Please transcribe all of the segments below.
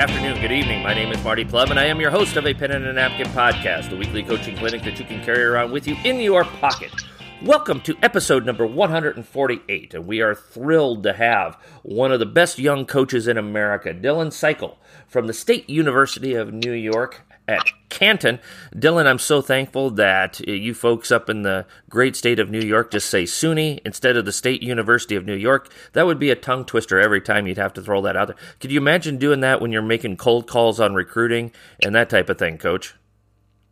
Afternoon, good evening. My name is Marty Plum, and I am your host of a Pen and a Napkin podcast, a weekly coaching clinic that you can carry around with you in your pocket. Welcome to episode number 148, and we are thrilled to have one of the best young coaches in America, Dylan Seikel, from the State University of New York at Canton. Dylan, I'm so thankful that you folks up in the great state of New York just say SUNY instead of the State University of New York. That would be a tongue twister every time you'd have to throw that out there. Could you imagine doing that when you're making cold calls on recruiting and that type of thing, Coach?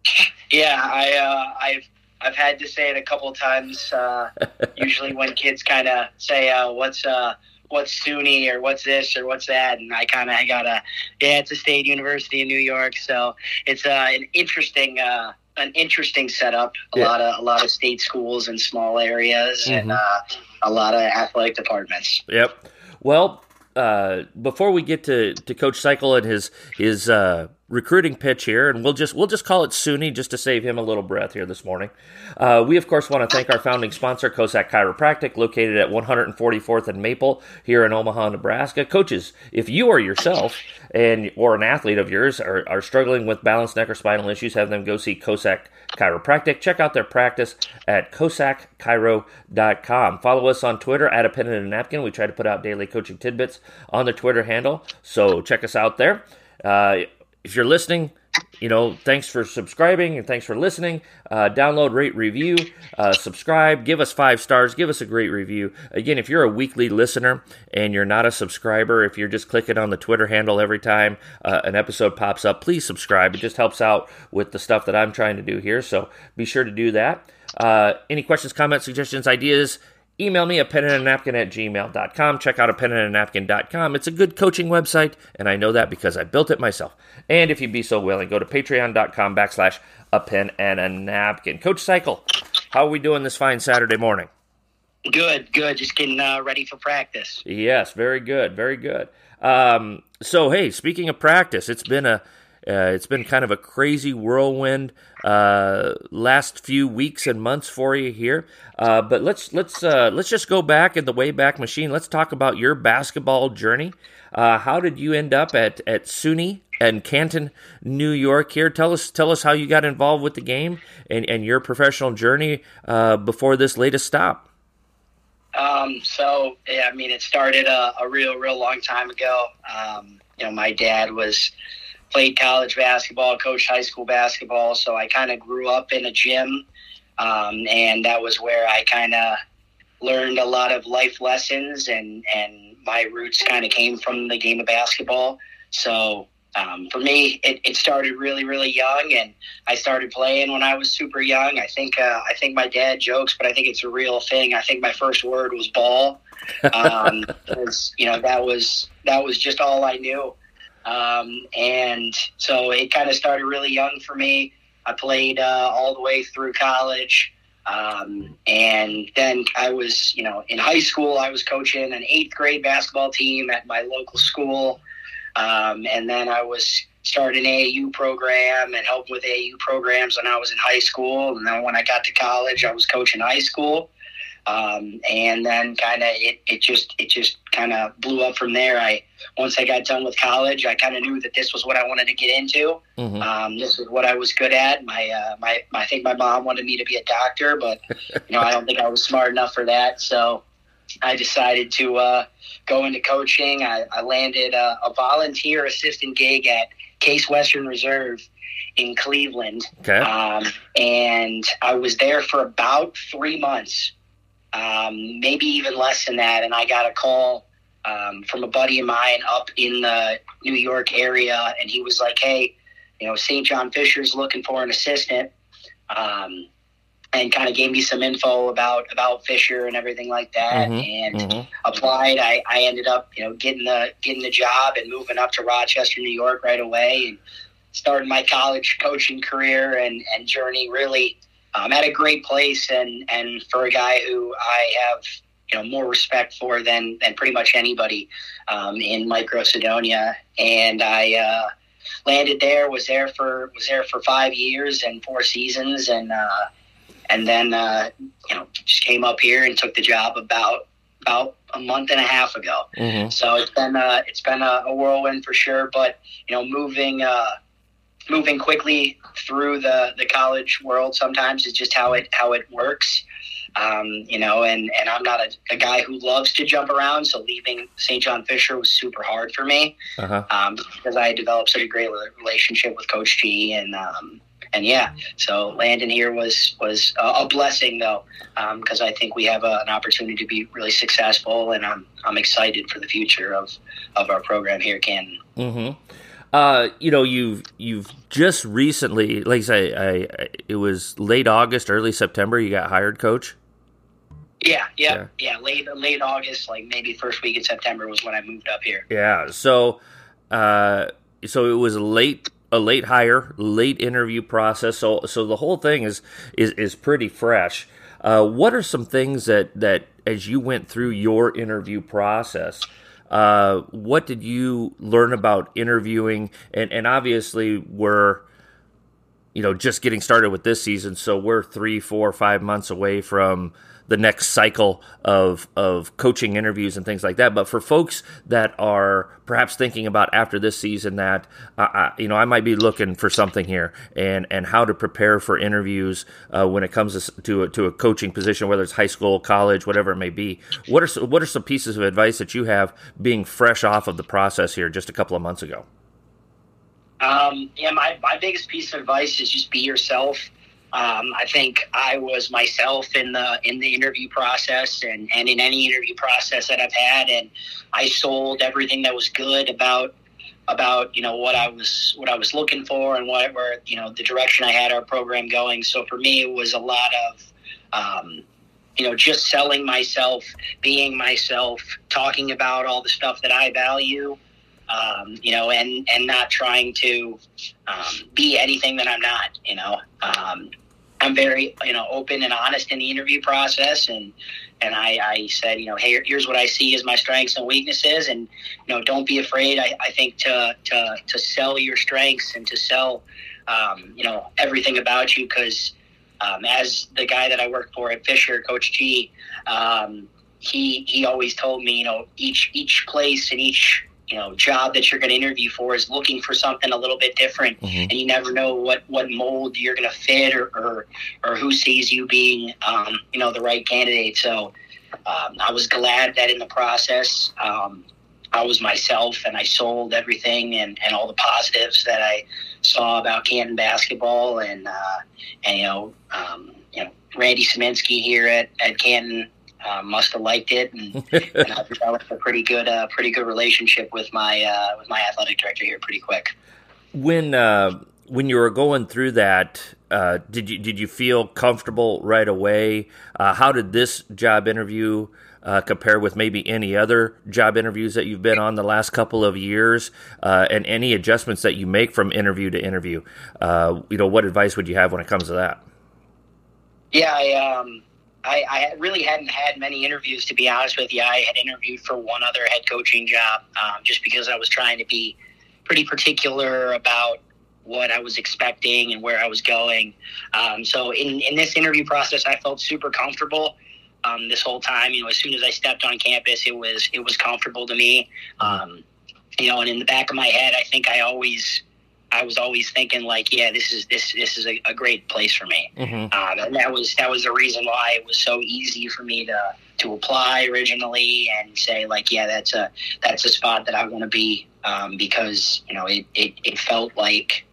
Yeah, I, uh, I've I've had to say it a couple times. Uh, usually, when kids kind of say, uh, "What's uh, what's SUNY or what's this or what's that, and I kind of I got a yeah, it's a state university in New York, so it's uh, an interesting uh, an interesting setup. A yeah. lot of a lot of state schools in small areas mm-hmm. and uh, a lot of athletic departments. Yep. Well, uh, before we get to, to Coach Seikel and his his uh, recruiting pitch here, and we'll just we'll just call it SUNY just to save him a little breath here this morning. Uh, we of course want to thank our founding sponsor, Kosak Chiropractic, located at 144th and Maple here in Omaha, Nebraska. Coaches, if you are yourself and or an athlete of yours are, are struggling with balance, neck, or spinal issues, have them go see Kosak Chiropractic. Check out their practice at kosakchiro.com. Follow us on Twitter at a pen and a napkin. We try to put out daily coaching tidbits on the Twitter handle, so check us out there. Uh, if you're listening, you know, thanks for subscribing and thanks for listening. Uh, download, rate, review, uh, subscribe, give us five stars, give us a great review. Again, if you're a weekly listener and you're not a subscriber, if you're just clicking on the Twitter handle every time uh, an episode pops up, please subscribe. It just helps out with the stuff that I'm trying to do here. So be sure to do that. Uh, any questions, comments, suggestions, ideas? Email me at penandnapkin at gmail.com. Check out a penandnapkin.com. It's a good coaching website, and I know that because I built it myself. And if you'd be so willing, go to patreon.com backslash a pen and a napkin. Coach Seikel, how are we doing this fine Saturday morning? Good, good. Just getting uh, ready for practice. Yes, very good, very good. Um, so, hey, speaking of practice, it's been a uh, it's been kind of a crazy whirlwind uh, last few weeks and months for you here. Uh, but let's let's uh, let's just go back in the Wayback Machine. Let's talk about your basketball journey. Uh, how did you end up at at SUNY and Canton, New York? Here, tell us tell us how you got involved with the game and, and your professional journey uh, before this latest stop. Um, so yeah, I mean, it started a, a real, real long time ago. Um, you know, my dad was played college basketball, coached high school basketball. So I kind of grew up in a gym, um, and that was where I kind of learned a lot of life lessons, and and my roots kind of came from the game of basketball. So um, for me, it, it, started really, really young, and I started playing when I was super young. I think uh, I think my dad jokes, but I think it's a real thing. I think my first word was ball, um, because you know that was that was just all I knew. Um, and so it kind of started really young for me. I played uh, all the way through college. Um, and then I was, you know, in high school, I was coaching an eighth grade basketball team at my local school. Um, and then I was starting an AAU program and helping with AAU programs when I was in high school. And then when I got to college, I was coaching high school. Um, and then kind of it, it just it just kind of blew up from there. I once I got done with college, I kind of knew that this was what I wanted to get into. Mm-hmm. Um, this is what I was good at. My uh, my I think my mom wanted me to be a doctor, but you know I don't think I was smart enough for that. So I decided to uh, go into coaching. I, I landed a, a, volunteer assistant gig at Case Western Reserve in Cleveland, okay. um, and I was there for about three months um, maybe even less than that. And I got a call um, from a buddy of mine up in the New York area, and he was like, "Hey, you know, St. John Fisher's looking for an assistant," um, and kind of gave me some info about about Fisher and everything like that, mm-hmm, and mm-hmm. applied. I, I ended up, you know, getting the getting the job and moving up to Rochester, New York, right away, and started my college coaching career and and journey really I'm at a great place, and and for a guy who I have you know more respect for than than pretty much anybody um, in Mike Grossadonia, and I uh, landed there. Was there for was there for five years and four seasons, and uh, and then uh, you know just came up here and took the job about about a month and a half ago. Mm-hmm. So it's been a, it's been a, a, whirlwind for sure. But you know, moving uh, moving quickly through the the college world sometimes is just how it how it works. Um, you know, and, and I'm not a, a, guy who loves to jump around, so leaving St. John Fisher was super hard for me uh-huh. um, because I developed such a great relationship with Coach G, and um, and yeah, so landing here was was a blessing though, because um, I think we have a, an opportunity to be really successful, and I'm I'm excited for the future of of our program here at Canton. Mm-hmm. Uh, you know, you've you've just recently, like I say, I, I, it was late August, early September. You got hired, coach. Yeah, yeah, yeah, yeah. Late late August, like maybe first week in September was when I moved up here. Yeah. So, uh, so it was late a late hire, late interview process. So so the whole thing is is is pretty fresh. Uh, what are some things that that as you went through your interview process? Uh, what did you learn about interviewing? And and obviously we're you know just getting started with this season, so we're three, four, five months away from the next cycle of of coaching interviews and things like that. But for folks that are perhaps thinking about after this season that uh, I, you know I might be looking for something here and and how to prepare for interviews uh, when it comes to a, to a coaching position, whether it's high school, college, whatever it may be. What are what are some pieces of advice that you have being fresh off of the process here just a couple of months ago? Um, yeah, my, my biggest piece of advice is just be yourself. Um, I think I was myself in the in the interview process and, and in any interview process that I've had, and I sold everything that was good about about you know what I was what I was looking for and what where you know the direction I had our program going. So for me, it was a lot of um, you know just selling myself, being myself, talking about all the stuff that I value. Um, you know, and and not trying to um, be anything that I'm not. You know, um, I'm very you know open and honest in the interview process, and and I, I said, you know, hey, here's what I see as my strengths and weaknesses, and you know, don't be afraid. I, I think to to to sell your strengths and to sell, um, you know, everything about you because. Um, as the guy that I work for at Fisher, Coach G, um, he he always told me, you know, each each place and each you know job that you're going to interview for is looking for something a little bit different. Mm-hmm. and you never know what what mold you're going to fit or, or or who sees you being um, you know the right candidate. So um, i was glad that in the process um, i was myself and i sold everything and, and all the positives that i saw about canton basketball. And uh, and you know um, you know randy Sieminski here at, at canton uh, must have liked it, and, and I developed a pretty good, uh, pretty good relationship with my uh, with my athletic director here pretty quick. When uh, when you were going through that, uh, did you did you feel comfortable right away? Uh, how did this job interview? Uh, compare with maybe any other job interviews that you've been on the last couple of years, uh, and any adjustments that you make from interview to interview. Uh, you know, what advice would you have when it comes to that? Yeah, I, um, I, I, really hadn't had many interviews, to be honest with you. I had interviewed for one other head coaching job um, just because I was trying to be pretty particular about what I was expecting and where I was going. Um, so in, in this interview process, I felt super comfortable. Um, this whole time, you know, as soon as I stepped on campus, it was it was comfortable to me. Um, you know, and in the back of my head, I think I always I was always thinking like, yeah, this is this this is a, a great place for me, mm-hmm. um, and that was that was the reason why it was so easy for me to to apply originally and say like, yeah, that's a that's a spot that I want to be um, because you know it, it it felt like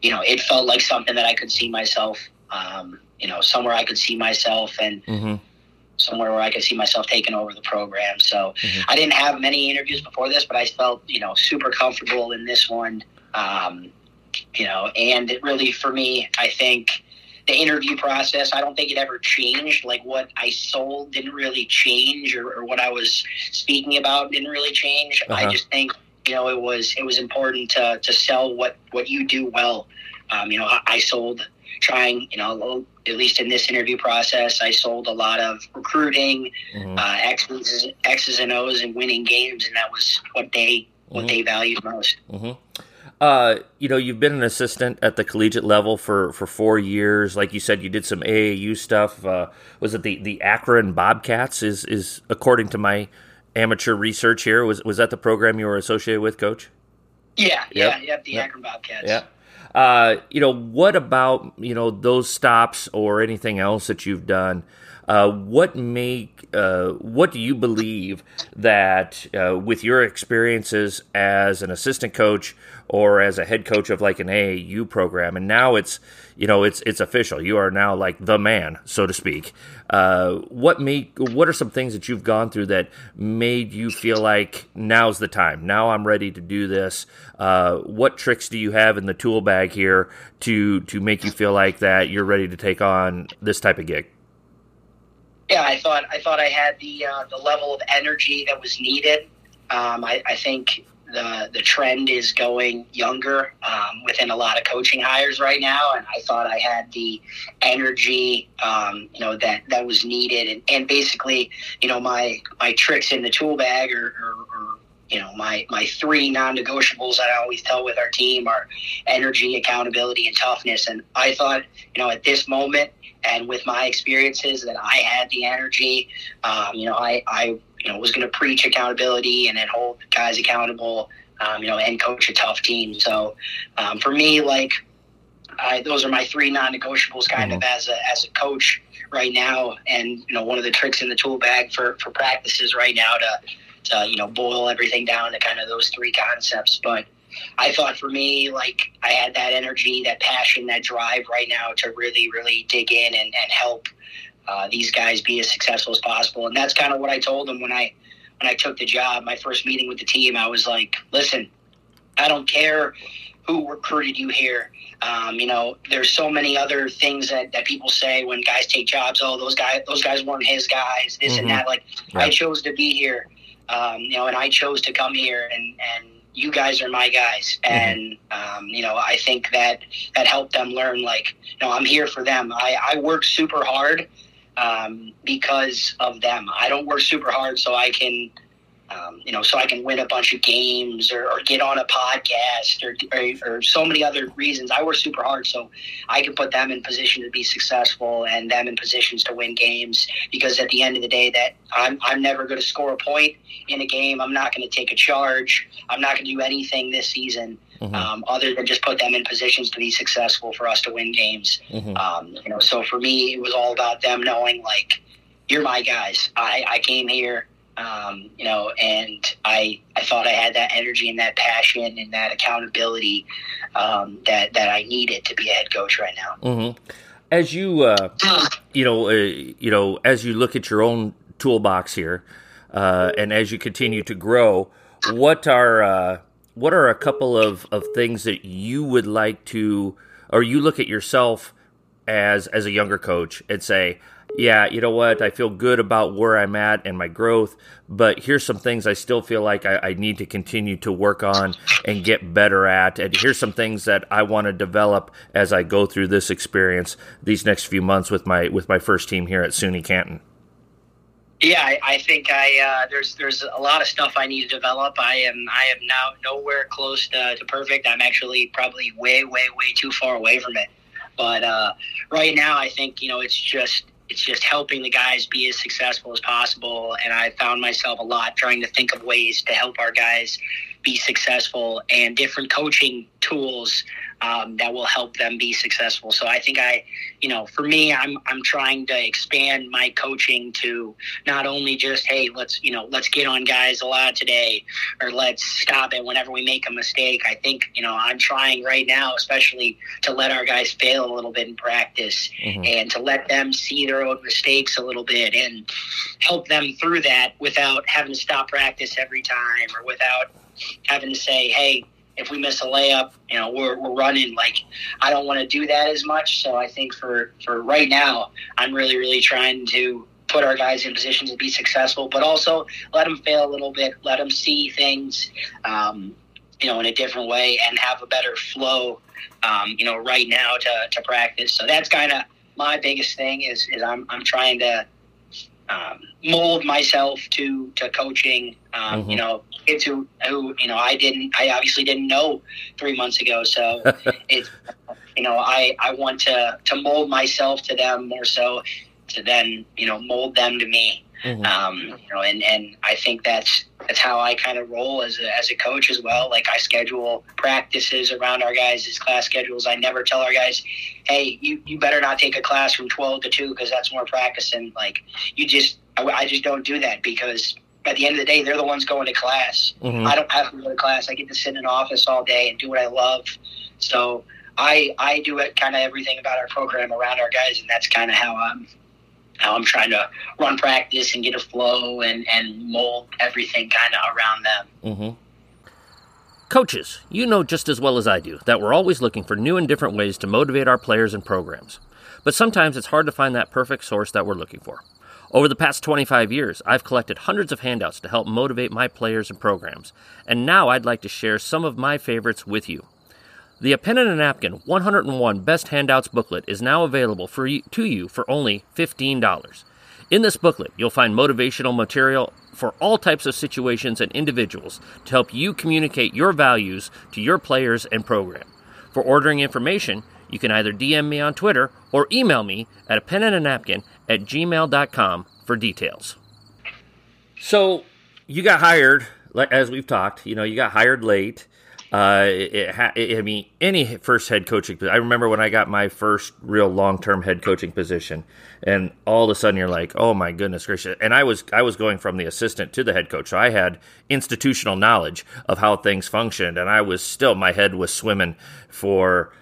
you know it felt like something that I could see myself, um, you know, somewhere I could see myself and. Mm-hmm somewhere where I could see myself taking over the program. So mm-hmm. I didn't have many interviews before this, but I felt you know super comfortable in this one. Um, you know, and it really for me, I think the interview process, I don't think it ever changed. Like what I sold didn't really change, or, or what I was speaking about didn't really change. Uh-huh. I just think you know it was it was important to to sell what what you do well. Um, you know, I, I sold trying, you know, at least in this interview process, I sold a lot of recruiting, mm-hmm. uh, X's, X's and O's, and winning games, and that was what they what mm-hmm. they valued most. Mm-hmm. Uh, you know, you've been an assistant at the collegiate level for, for four years. Like you said, you did some AAU stuff. Uh, was it the, the Akron Bobcats? Is is according to my amateur research here. Was was that the program you were associated with, Coach? Yeah, yeah, yep, yep the yep. Akron Bobcats. Yeah. Uh, you know, what about you know those stops or anything else that you've done? Uh, what make uh, what do you believe that uh, with your experiences as an assistant coach or as a head coach of like an AAU program, and now it's you know it's it's official. You are now like the man, so to speak. Uh, what make what are some things that you've gone through that made you feel like now's the time? Now I'm ready to do this. Uh, what tricks do you have in the tool bag here to to make you feel like that you're ready to take on this type of gig? Yeah, I thought I thought I had the uh, the level of energy that was needed. Um, I, I think the the trend is going younger um, within a lot of coaching hires right now, and I thought I had the energy, um, you know, that that was needed, and, and basically, you know, my my tricks in the tool bag or, or, you know my my three non-negotiables that I always tell with our team are energy, accountability, and toughness. And I thought, you know, at this moment and with my experiences, that I had the energy. Um, you know, I I you know was going to preach accountability and then hold guys accountable. Um, you know, and coach a tough team. So um, for me, like I, those are my three non-negotiables, kind mm-hmm. of as a as a coach right now. And you know, one of the tricks in the tool bag for for practices right now to to you know boil everything down to kind of those three concepts. But I thought for me, like I had that energy, that passion, that drive right now to really, really dig in and, and help uh, these guys be as successful as possible. And that's kind of what I told them when I when I took the job. My first meeting with the team, I was like, "Listen, I don't care who recruited you here. Um, you know, there's so many other things that, that people say when guys take jobs. Oh, those guys, those guys weren't his guys. This mm-hmm. and that. Like, I chose to be here. Um, you know, and I chose to come here, and and you guys are my guys, mm-hmm. and um, you know, I think that that helped them learn. Like, you know, I'm here for them. I I work super hard um, because of them. I don't work super hard so I can, um, you know, so I can win a bunch of games or, or get on a podcast or, or, or, so many other reasons. I work super hard so I can put them in position to be successful and them in positions to win games. Because at the end of the day, that I'm I'm never going to score a point in a game. I'm not going to take a charge. I'm not going to do anything this season mm-hmm. um, other than just put them in positions to be successful for us to win games. Mm-hmm. Um, you know, so for me, it was all about them knowing like, you're my guys. I, I came here, um, you know, and I I thought I had that energy and that passion and that accountability um, that that I needed to be a head coach right now. Mm-hmm. As you uh, you know uh, you know as you look at your own toolbox here, uh, and as you continue to grow, what are uh, what are a couple of, of things that you would like to or you look at yourself as as a younger coach and say yeah you know what i feel good about where i'm at and my growth but here's some things i still feel like i, I need to continue to work on and get better at and here's some things that i want to develop as i go through this experience these next few months with my with my first team here at suny canton yeah, I, I think I uh, there's there's a lot of stuff I need to develop. I am I am now nowhere close to, to perfect. I'm actually probably way way way too far away from it. But uh, right now, I think you know it's just it's just helping the guys be as successful as possible. And I found myself a lot trying to think of ways to help our guys be successful and different coaching tools um, that will help them be successful. So I think I, you know, for me, I'm I'm trying to expand my coaching to not only just hey, let's you know, let's get on guys a lot today, or let's stop it whenever we make a mistake. I think you know I'm trying right now, especially to let our guys fail a little bit in practice mm-hmm. and to let them see their own mistakes a little bit and help them through that without having to stop practice every time or without having to say, hey, if we miss a layup, you know, we're, we're running. Like, I don't want to do that as much. So I think for, for right now, I'm really, really trying to put our guys in positions to be successful, but also let them fail a little bit, let them see things, um, you know, in a different way and have a better flow, um, you know, right now to, to practice. So that's kind of my biggest thing is, is I'm, I'm trying to, um, mold myself to to coaching. Um, mm-hmm. You know, kids who who you know I didn't I obviously didn't know three months ago. So it's you know I I want to to mold myself to them more so to then you know mold them to me. Mm-hmm. Um, you know, and, and I think that's that's how I kind of roll as a, as a coach as well. Like I schedule practices around our guys' class schedules. I never tell our guys, hey, you, you better not take a class from 12 to 2 because that's more practice. And like, you just, I, I, just don't do that because at the end of the day, they're the ones going to class. Mm-hmm. I don't have to go to class. I get to sit in an office all day and do what I love. So I, I do it kind of everything about our program around our guys. And that's kind of how I'm, how I'm trying to run practice and get a flow and, and mold everything kind of around them. Mm-hmm. Coaches, you know just as well as I do that we're always looking for new and different ways to motivate our players and programs. But sometimes it's hard to find that perfect source that we're looking for. Over the past 25 years, I've collected hundreds of handouts to help motivate my players and programs, and now I'd like to share some of my favorites with you. The A Pen and a Napkin 101 Best Handouts booklet is now available for you, to you for only $15. In this booklet, you'll find motivational material for all types of situations and individuals to help you communicate your values to your players and program. For ordering information, you can either DM me on Twitter or email me at a pen and a napkin at gmail.com for details. So, you got hired, as we've talked, you know, you got hired late. Uh, it, it, I mean, any first head coaching. I remember when I got my first real long term head coaching position, and all of a sudden you're like, "Oh my goodness gracious!" And I was I was going from the assistant to the head coach, so I had institutional knowledge of how things functioned, and I was still my head was swimming for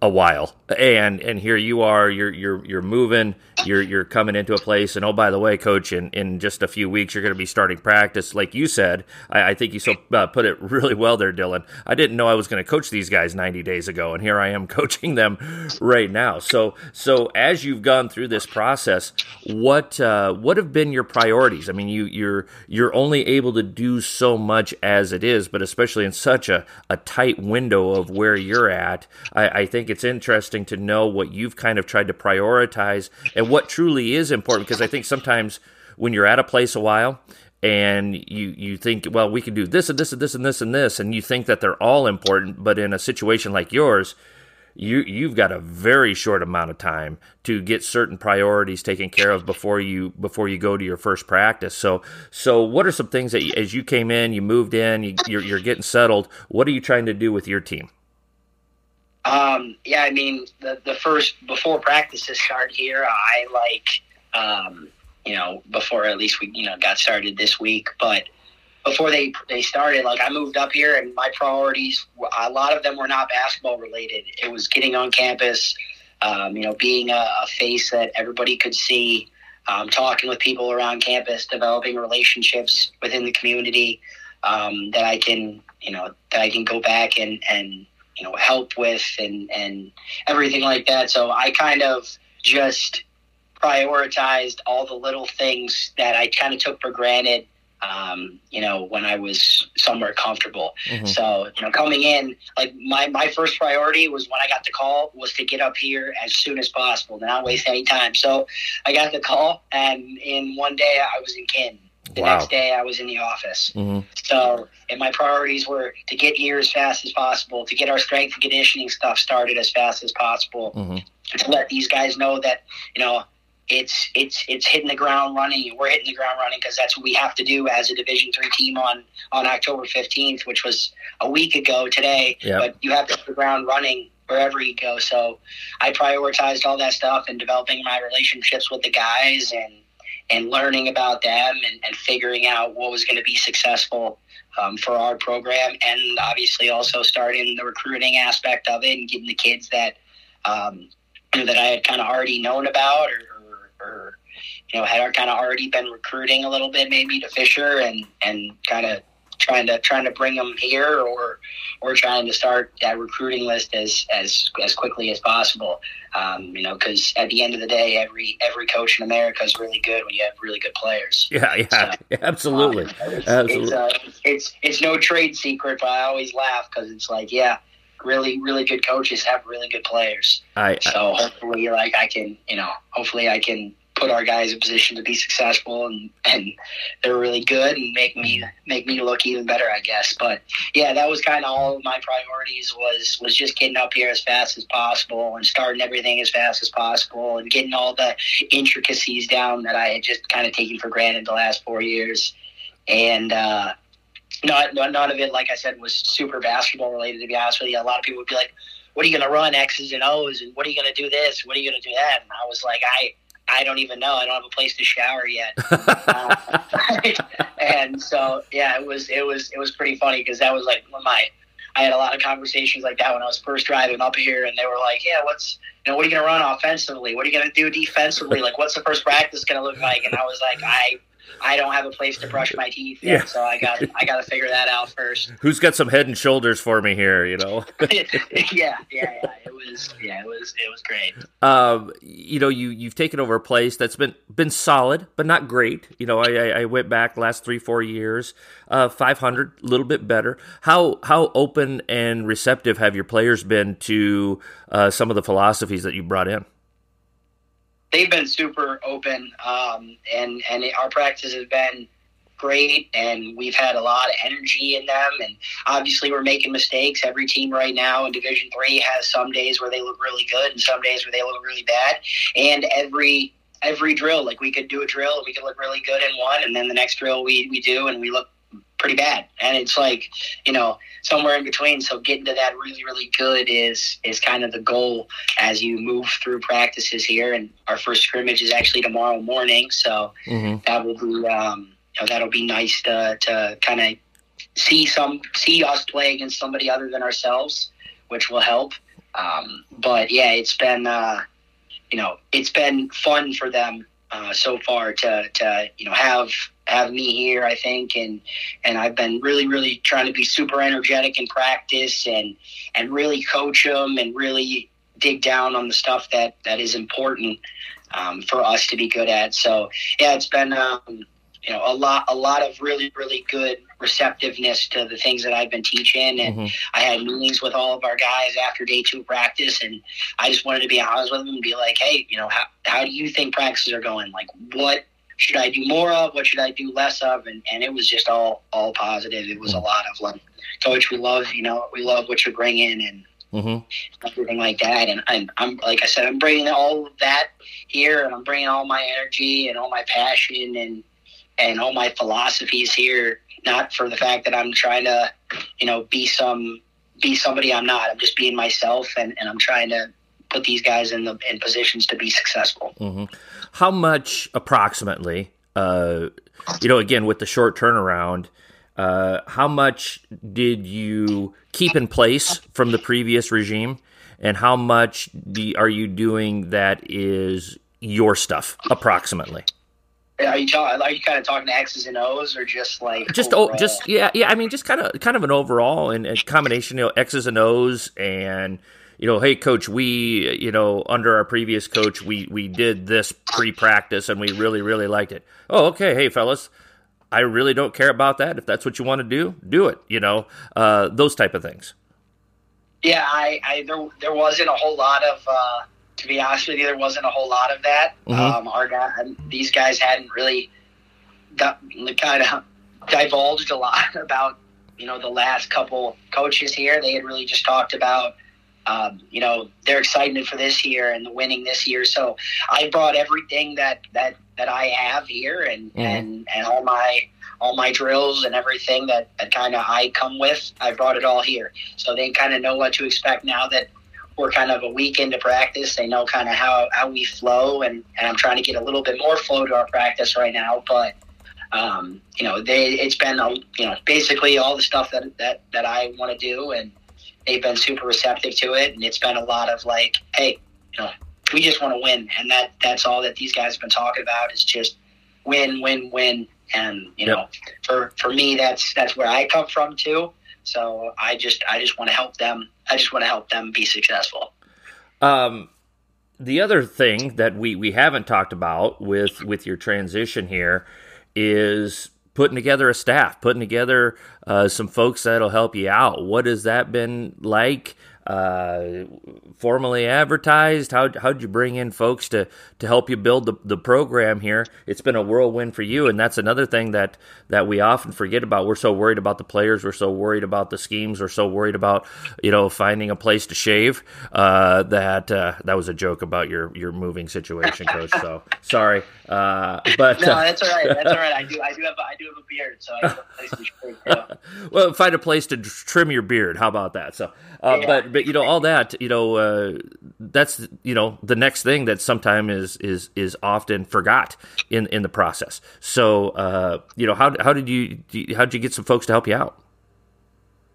a while. And and here you are you're you're you're moving you're you're coming into a place. And oh by the way coach in in just a few weeks you're going to be starting practice. Like you said i, I think you so uh, put it really well there dylan. I didn't know i was going to coach these guys 90 days ago and here i am coaching them right now. So so as you've gone through this process what uh, what have been your priorities? I mean you you're you're only able to do so much as it is but especially in such a, a tight window of where you're at I, I think think it's interesting to know what you've kind of tried to prioritize and what truly is important because I think sometimes when you're at a place a while and you you think well we can do this and this and this and this and this and you think that they're all important but in a situation like yours you you've got a very short amount of time to get certain priorities taken care of before you before you go to your first practice. So so what are some things that you, as you came in, you moved in, you, you're, you're getting settled. What are you trying to do with your team? Um, yeah, I mean, the, the first, before practices start here, I like, um, you know, before at least we, you know, got started this week, but before they, they started, like I moved up here and my priorities, a lot of them were not basketball related. It was getting on campus, um, you know, being a, a, face that everybody could see, um, talking with people around campus, developing relationships within the community, um, that I can, you know, that I can go back and, and, you know help with and and everything like that. So I kind of just prioritized all the little things that I kind of took for granted. Um, you know, when I was somewhere comfortable. Mm-hmm. So, you know, coming in, like my, my first priority was when I got the call was to get up here as soon as possible, not waste any time. So I got the call and in one day I was in Canton. The wow. next day, I was in the office. Mm-hmm. So, and my priorities were to get here as fast as possible, to get our strength and conditioning stuff started as fast as possible, mm-hmm. to let these guys know that you know it's it's it's hitting the ground running. We're hitting the ground running because that's what we have to do as a Division three team on on October fifteenth, which was a week ago today. Yep. But you have to hit the ground running wherever you go. So I prioritized all that stuff and developing my relationships with the guys and and learning about them and, and figuring out what was going to be successful um, for our program, and obviously also starting the recruiting aspect of it and getting the kids that um, that I had kind of already known about or, or, or you know had kind of already been recruiting a little bit maybe to Fisher and and kind of trying to trying to bring them here or or trying to start that recruiting list as as as quickly as possible. Um, you know, because at the end of the day, every every coach in America is really good when you have really good players. Yeah, yeah, so, absolutely, um, it's, absolutely. It's, uh, it's it's no trade secret, but I always laugh because it's like, yeah, really really good coaches have really good players. I, so hopefully, like I can, you know, hopefully I can put our guys in position to be successful and and they're really good and make me make me look even better I guess. But yeah that was kind of all my priorities was was just getting up here as fast as possible and starting everything as fast as possible and getting all the intricacies down that I had just kind of taken for granted the last four years. And uh not, none of it like I said was super basketball related to be honest with you. A lot of people would be like what are you going to run X's and O's and what are you going to do this? What are you going to do that? And I was like I I don't even know. I don't have a place to shower yet. uh, and so, yeah, it was it was it was pretty funny because that was like my. I had a lot of conversations like that when I was first driving up here, and they were like, "Yeah, what's you know what are you going to run offensively? What are you going to do defensively? Like, what's the first practice going to look like?" And I was like, "I I don't have a place to brush my teeth yet, yeah. so I got I got to figure that out first. Who's got some head and shoulders for me here? You know. yeah, yeah, yeah. It was yeah, it was it was great. Um, you know, you you've taken over a place that's been been solid, but not great. You know, I I went back last three four years, uh, five hundred, a little bit better. How how open and receptive have your players been to uh, some of the philosophies that you brought in? They've been super open, um, and and our practice has been great, and we've had a lot of energy in them. And obviously, we're making mistakes. Every team right now in Division Three has some days where they look really good, and some days where they look really bad. And every every drill, like we could do a drill and we could look really good in one, and then the next drill we we do and we look pretty bad. And it's like, you know, somewhere in between. So getting to that really, really good is is kind of the goal as you move through practices here. And our first scrimmage is actually tomorrow morning, so mm-hmm. that will be um, you know, that'll be nice to to kind of see some see us play against somebody other than ourselves, which will help. Um, but yeah, it's been uh, you know it's been fun for them uh, so far to to you know have have me here, I think, and and I've been really, really trying to be super energetic in practice and and really coach them and really dig down on the stuff that that is important um, for us to be good at. So yeah, it's been um, you know a lot a lot of really really good receptiveness to the things that I've been teaching, and mm-hmm. I had meetings with all of our guys after day two practice, and I just wanted to be honest with them and be like, hey, you know, how how do you think practices are going? Like what should I do more of? What should I do less of? And, and it was just all all positive. It was a lot of like, coach, we love you know we love what you're bringing and mm-hmm. everything like that. And I'm I'm like I said, I'm bringing all of that here, and I'm bringing all my energy and all my passion and and all my philosophies here. Not for the fact that I'm trying to you know be some be somebody I'm not. I'm just being myself, and, and I'm trying to put these guys in the in positions to be successful. Mm-hmm. How much approximately? Uh, you know, again with the short turnaround, uh, how much did you keep in place from the previous regime, and how much do, are you doing that is your stuff approximately? Are you talking? Are you kind of talking to X's and O's, or just like just oh, just yeah, yeah? I mean, just kind of kind of an overall and a combination, you know, X's and O's, and you know, hey coach, we you know under our previous coach we we did this pre-practice and we really really liked it. Oh, okay, hey fellas, I really don't care about that. If that's what you want to do, do it. You know, uh, those type of things. Yeah, I, I there there wasn't a whole lot of. Uh, to be honest with you, there wasn't a whole lot of that. Mm-hmm. Um, our guy, these guys hadn't really got, kind of divulged a lot about you know the last couple coaches here. They had really just talked about um, you know they're excited for this year and the winning this year. So I brought everything that that that I have here and mm-hmm. and and all my all my drills and everything that, that kind of I come with. I brought it all here, so they kind of know what to expect now that we're kind of a week into practice. They know kind of how how we flow, and and I'm trying to get a little bit more flow to our practice right now, but. Um, you know, they it's been you know basically all the stuff that that that I want to do, and they've been super receptive to it, and it's been a lot of like, hey, you know, we just want to win, and that that's all that these guys have been talking about is just win, win, win, and you yep. know, for for me, that's that's where I come from too. So I just I just want to help them. I just want to help them be successful. Um, the other thing that we we haven't talked about with with your transition here is putting together a staff, putting together uh, some folks that'll help you out. What has that been like? Uh, formally advertised? How how'd you bring in folks to to help you build the, the program here? It's been a whirlwind for you, and that's another thing that that we often forget about. We're so worried about the players, we're so worried about the schemes, we're so worried about you know finding a place to shave. Uh, that uh, that was a joke about your your moving situation, coach. So sorry, uh, but no, that's all right. That's all right. I do I do have I do have a beard, so I have a place to shave. well, find a place to trim your beard. How about that? So, uh, yeah. but but you know all that you know uh, that's you know the next thing that sometimes is is is often forgot in in the process. So uh, you know how how did you how did you get some folks to help you out?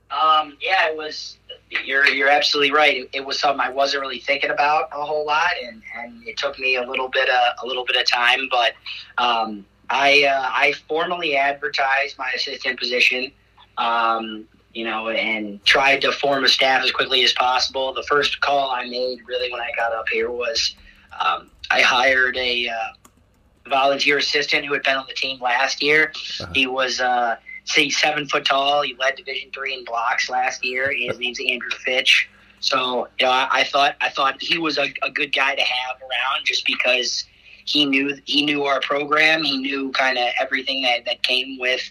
Um, yeah, it was. You're you're absolutely right. It, it, was something I wasn't really thinking about a whole lot, and, and it took me a little bit of, a little bit of time. But um, I uh, I formally advertised my assistant position. Um, you know, and tried to form a staff as quickly as possible. The first call I made, really, when I got up here, was um, I hired a uh, volunteer assistant who had been on the team last year. Uh-huh. He was, uh, say, seven foot tall. He led Division three in blocks last year. His name's Andrew Fitch. So, you know, I, I thought I thought he was a, a good guy to have around, just because he knew he knew our program. He knew kind of everything that, that came with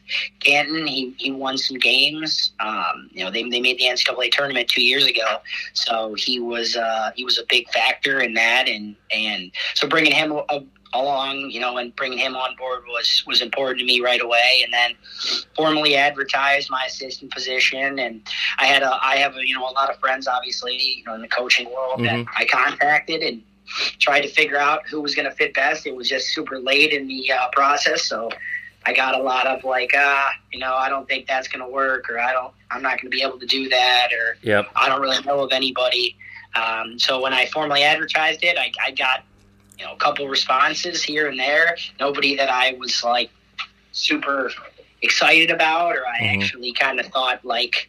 Canton. He, he won some games. Um, you know, they, they made the NCAA tournament two years ago, so he was uh, he was a big factor in that. And and so bringing him a, along, you know, and bringing him on board was was important to me right away. And then formally advertised my assistant position, and I had a I have a, you know a lot of friends, obviously, you know, in the coaching world mm-hmm. that I contacted and tried to figure out who was going to fit best. It was just super late in the uh, process, so I got a lot of like, ah, you know, I don't think that's going to work, or I don't, I'm not going to be able to do that, or yep. I don't really know of anybody. Um, so when I formally advertised it, I, I got, you know, a couple responses here and there. Nobody that I was like super excited about, or I mm-hmm. actually kind of thought like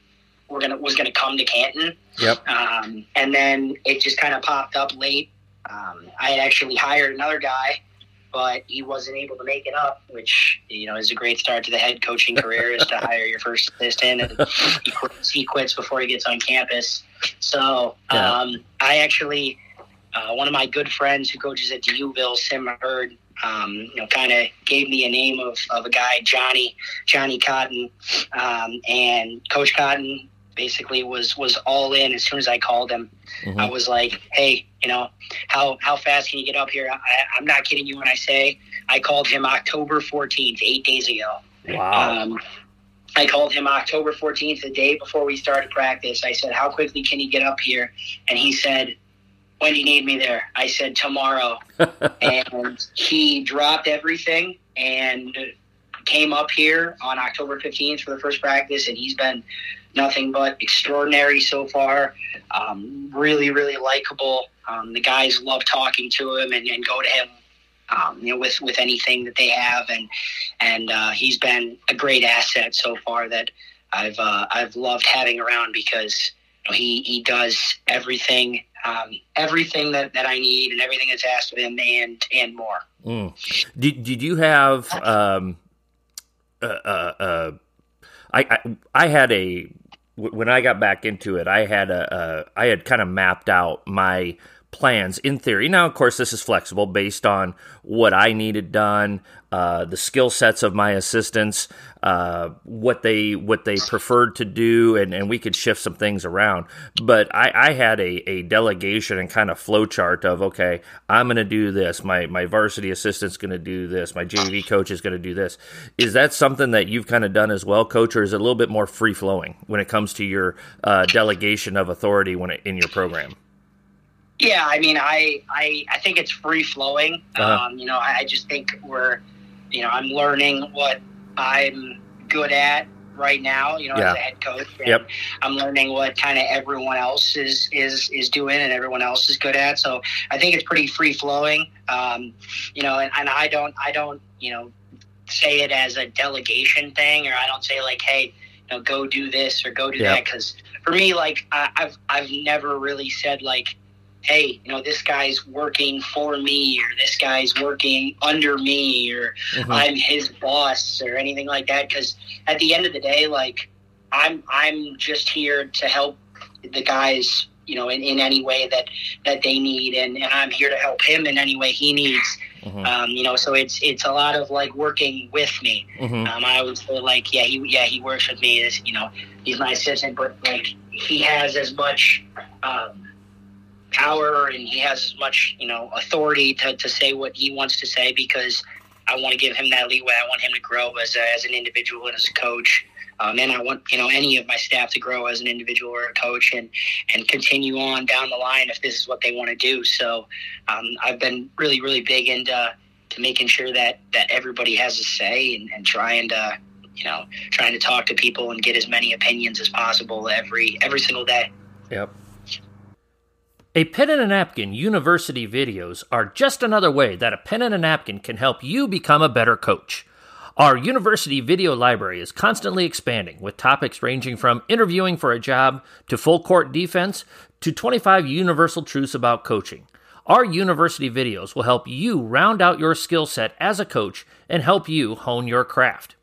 we're gonna was gonna come to Canton. Yep. Um, and then it just kind of popped up late um, I had actually hired another guy, but he wasn't able to make it up, which you know is a great start to the head coaching career is to hire your first assistant, and he quits, he quits before he gets on campus. So um, I actually, uh, one of my good friends who coaches at D'Youville, Sim Hurd, um, you know, kind of gave me a name of, of a guy, Johnny, Johnny Cotton, um, and Coach Cotton basically was was all in as soon as I called him. Mm-hmm. I was like, "Hey, you know, how how fast can you get up here?" I, am not kidding you when I say I called him October 14th, eight days ago. Wow. Um, I called him October 14th, the day before we started practice. I said, "How quickly can you get up here?" And he said, "When do you need me there?" I said, "Tomorrow." and he dropped everything and came up here on October 15th for the first practice, and he's been nothing but extraordinary so far. Um, really, really likable. Um, the guys love talking to him and, and go to him. Um, you know, with with anything that they have, and and uh, he's been a great asset so far that I've uh, I've loved having around because you know, he he does everything um, everything that, that I need and everything that's asked of him and and more. Mm. Did did you have um, uh, uh, uh I, I I had a when I got back into it, I had a, a I had kind of mapped out my plans in theory. Now, of course, this is flexible based on what I needed done, uh, the skill sets of my assistants, uh, what they what they preferred to do, and, and we could shift some things around. But I, I had a, a delegation and kind of flow chart of okay, I'm going to do this. My my varsity assistant's going to do this. My JV coach is going to do this. Is that something that you've kind of done as well, coach, or is it a little bit more free flowing when it comes to your uh, delegation of authority when it, in your program? Yeah, I mean, I I, I think it's free flowing. Uh-huh. Um, you know, I, I just think we're, you know, I'm learning what I'm good at right now. You know, yeah. as a head coach, yep. I'm learning what kind of everyone else is is is doing and everyone else is good at. So I think it's pretty free flowing. Um, you know, and, and I don't I don't you know say it as a delegation thing, or I don't say like, hey, you know, go do this or go do yep. that, because for me, like I, I've I've never really said like hey, you know, this guy's working for me or this guy's working under me or mm-hmm. I'm his boss or anything like that. Cause at the end of the day, like I'm, I'm just here to help the guys you know, in, in any way that that they need, and, and I'm here to help him in any way he needs. Mm-hmm. Um, you know, so it's it's a lot of like working with me. Mm-hmm. Um, I always feel like, yeah, he yeah he works with me. Is you know, he's my assistant, but like he has as much. Um, power and he has as much you know authority to, to say what he wants to say because I want to give him that leeway. I want him to grow as, a, as an individual and as a coach. Um, and I want you know any of my staff to grow as an individual or a coach and and continue on down the line if this is what they want to do. So um, I've been really really big into to making sure that that everybody has a say and, and trying to you know trying to talk to people and get as many opinions as possible every every single day. Yep. A pen and a napkin university videos are just another way that a pen and a napkin can help you become a better coach. Our university video library is constantly expanding with topics ranging from interviewing for a job to full court defense to 25 universal truths about coaching. Our university videos will help you round out your skill set as a coach and help you hone your craft.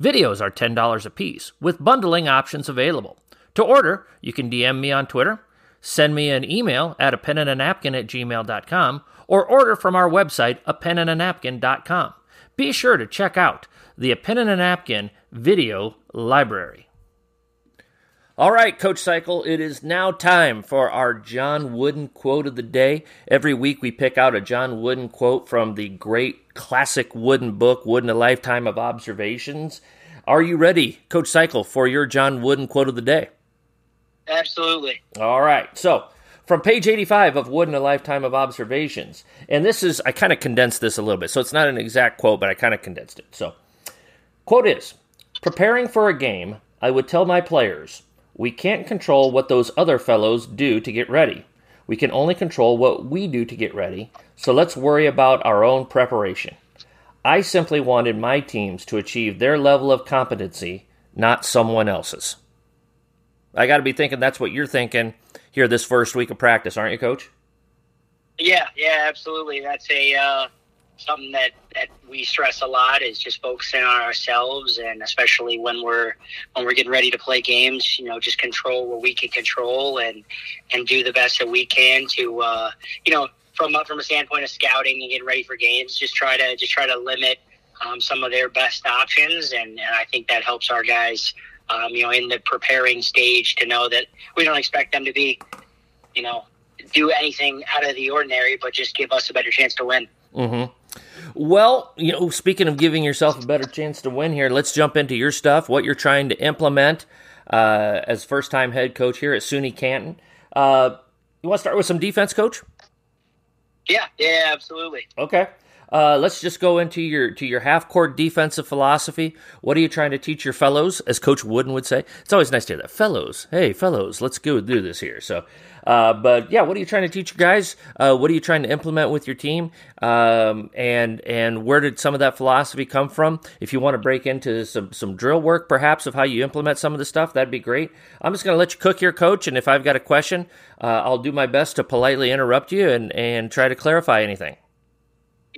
Videos are $10 a piece with bundling options available. To order, you can DM me on Twitter Send me an email at a pen and a napkin at gmail.com or order from our website, a pen and a napkin.com. Be sure to check out the A Pen and a Napkin video library. All right, Coach Seikel, it is now time for our John Wooden quote of the day. Every week we pick out a John Wooden quote from the great classic Wooden book, Wooden A Lifetime of Observations. Are you ready, Coach Seikel, for your John Wooden quote of the day? Absolutely. All right. So, from page 85 of Wooden A Lifetime of Observations, and this is, I kind of condensed this a little bit. So, it's not an exact quote, but I kind of condensed it. So, quote is Preparing for a game, I would tell my players, we can't control what those other fellows do to get ready. We can only control what we do to get ready, so let's worry about our own preparation. I simply wanted my teams to achieve their level of competency, not someone else's. I got to be thinking that's what you're thinking here this first week of practice, aren't you, Coach? Yeah, yeah, absolutely. That's a uh, something that that we stress a lot is just focusing on ourselves, and especially when we're when we're getting ready to play games. You know, just control what we can control, and and do the best that we can to uh, you know from from a standpoint of scouting and getting ready for games. Just try to just try to limit um, some of their best options, and, and I think that helps our guys um, you know, in the preparing stage to know that we don't expect them to be, you know, do anything out of the ordinary, but just give us a better chance to win. Mm-hmm. Well, you know, speaking of giving yourself a better chance to win here, let's jump into your stuff, what you're trying to implement uh, as first time head coach here at SUNY Canton. Uh, you want to start with some defense, coach? Yeah, yeah, absolutely. Okay. Uh, let's just go into your to your half court defensive philosophy. What are you trying to teach your fellows, as Coach Wooden would say? It's always nice to hear that, fellows. Hey, fellows, let's go do this here. So, uh, but yeah, what are you trying to teach your guys? Uh, what are you trying to implement with your team? Um, and and where did some of that philosophy come from? If you want to break into some some drill work, perhaps of how you implement some of the stuff, that'd be great. I'm just going to let you cook here, Coach. And if I've got a question, uh, I'll do my best to politely interrupt you and and try to clarify anything.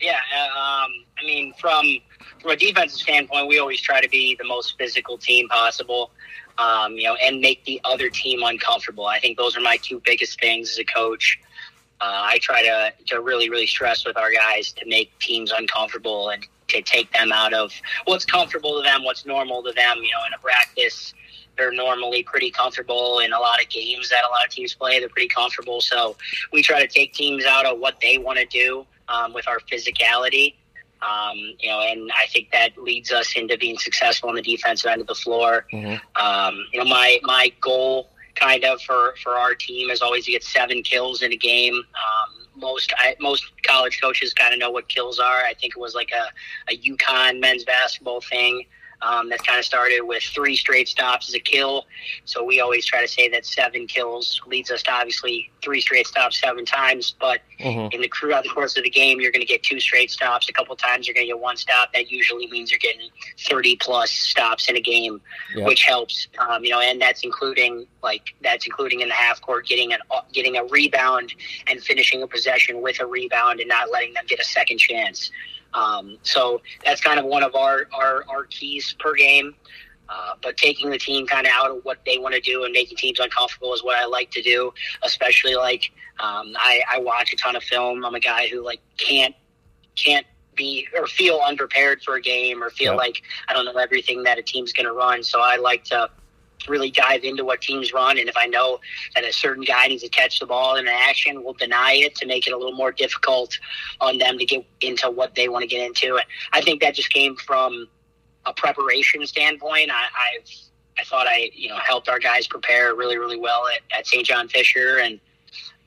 Yeah, um, I mean, from from a defensive standpoint, we always try to be the most physical team possible, um, you know, and make the other team uncomfortable. I think those are my two biggest things as a coach. Uh, I try to to really really stress with our guys to make teams uncomfortable and to take them out of what's comfortable to them, what's normal to them. You know, in a practice, they're normally pretty comfortable in a lot of games that a lot of teams play. They're pretty comfortable, so we try to take teams out of what they want to do um, with our physicality. Um, you know, and I think that leads us into being successful on the defensive end of the floor. Mm-hmm. Um, you know, my my goal kind of for, for our team is always to get seven kills in a game. Um, most I, most college coaches kind of know what kills are. I think it was like a, a UConn men's basketball thing um, that kind of started with three straight stops as a kill. So we always try to say that seven kills leads us to obviously three straight stops seven times. But mm-hmm. in the throughout the course of the game, you're going to get two straight stops. A couple times you're going to get one stop. That usually means you're getting 30 plus stops in a game, yep. which helps. Um, you know, and that's including like that's including in the half court getting an getting a rebound and finishing a possession with a rebound and not letting them get a second chance. Um, so that's kind of one of our, our, our keys per game. Uh, but taking the team kind of out of what they want to do and making teams uncomfortable is what I like to do. Especially like um, I, I watch a ton of film. I'm a guy who like can't can't be or feel unprepared for a game or feel like I don't know everything that a team's going to run. So I like to really dive into what teams run. And if I know that a certain guy needs to catch the ball in an action, we'll deny it to make it a little more difficult on them to get into what they want to get into. And I think that just came from a preparation standpoint. I, I've I thought I you know helped our guys prepare really really well at, at St. John Fisher and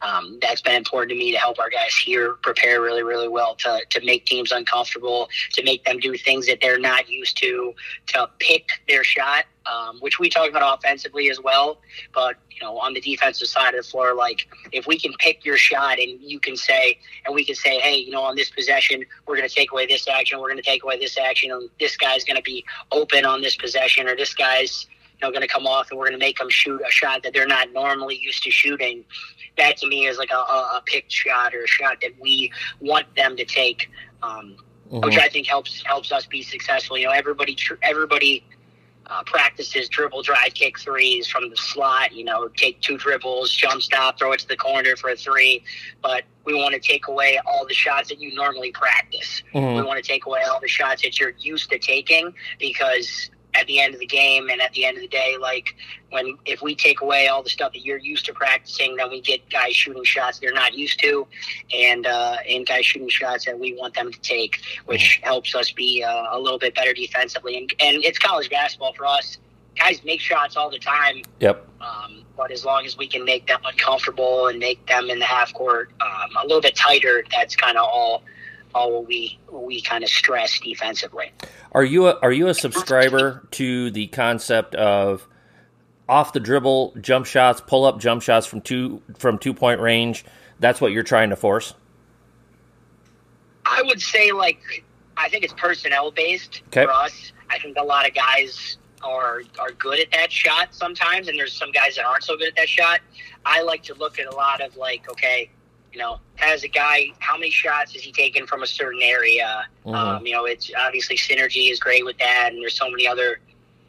um, that's been important to me to help our guys here prepare really, really well to, to make teams uncomfortable, to make them do things that they're not used to, to pick their shot, um, which we talk about offensively as well. But, you know, on the defensive side of the floor, like if we can pick your shot and you can say, and we can say, hey, you know, on this possession, we're going to take away this action, we're going to take away this action, and this guy's going to be open on this possession, or this guy's, you know, going to come off and we're going to make them shoot a shot that they're not normally used to shooting that to me is like a, a, picked shot or a shot that we want them to take, um, mm-hmm. which I think helps helps us be successful. You know, everybody everybody uh, practices dribble, drive, kick threes from the slot. You know, take two dribbles, jump stop, throw it to the corner for a three. But we want to take away all the shots that you normally practice. Mm-hmm. We want to take away all the shots that you're used to taking because at the end of the game and at the end of the day like when if we take away all the stuff that you're used to practicing then we get guys shooting shots they're not used to and uh, and guys shooting shots that we want them to take which mm-hmm. helps us be uh, a little bit better defensively. And, and it's college basketball for us. Guys make shots all the time. Yep. Um, but as long as we can make them uncomfortable and make them in the half court um, a little bit tighter that's kind of all all we we kind of stress defensively. Are you a, are you a subscriber to the concept of off the dribble jump shots, pull up jump shots from two from two point range? That's what you're trying to force. I would say like I think it's personnel based okay. for us. I think a lot of guys are are good at that shot sometimes, and there's some guys that aren't so good at that shot. I like to look at a lot of like, okay, you know, has a guy, how many shots has he taken from a certain area? Mm-hmm. Um, you know, it's obviously synergy is great with that, and there's so many other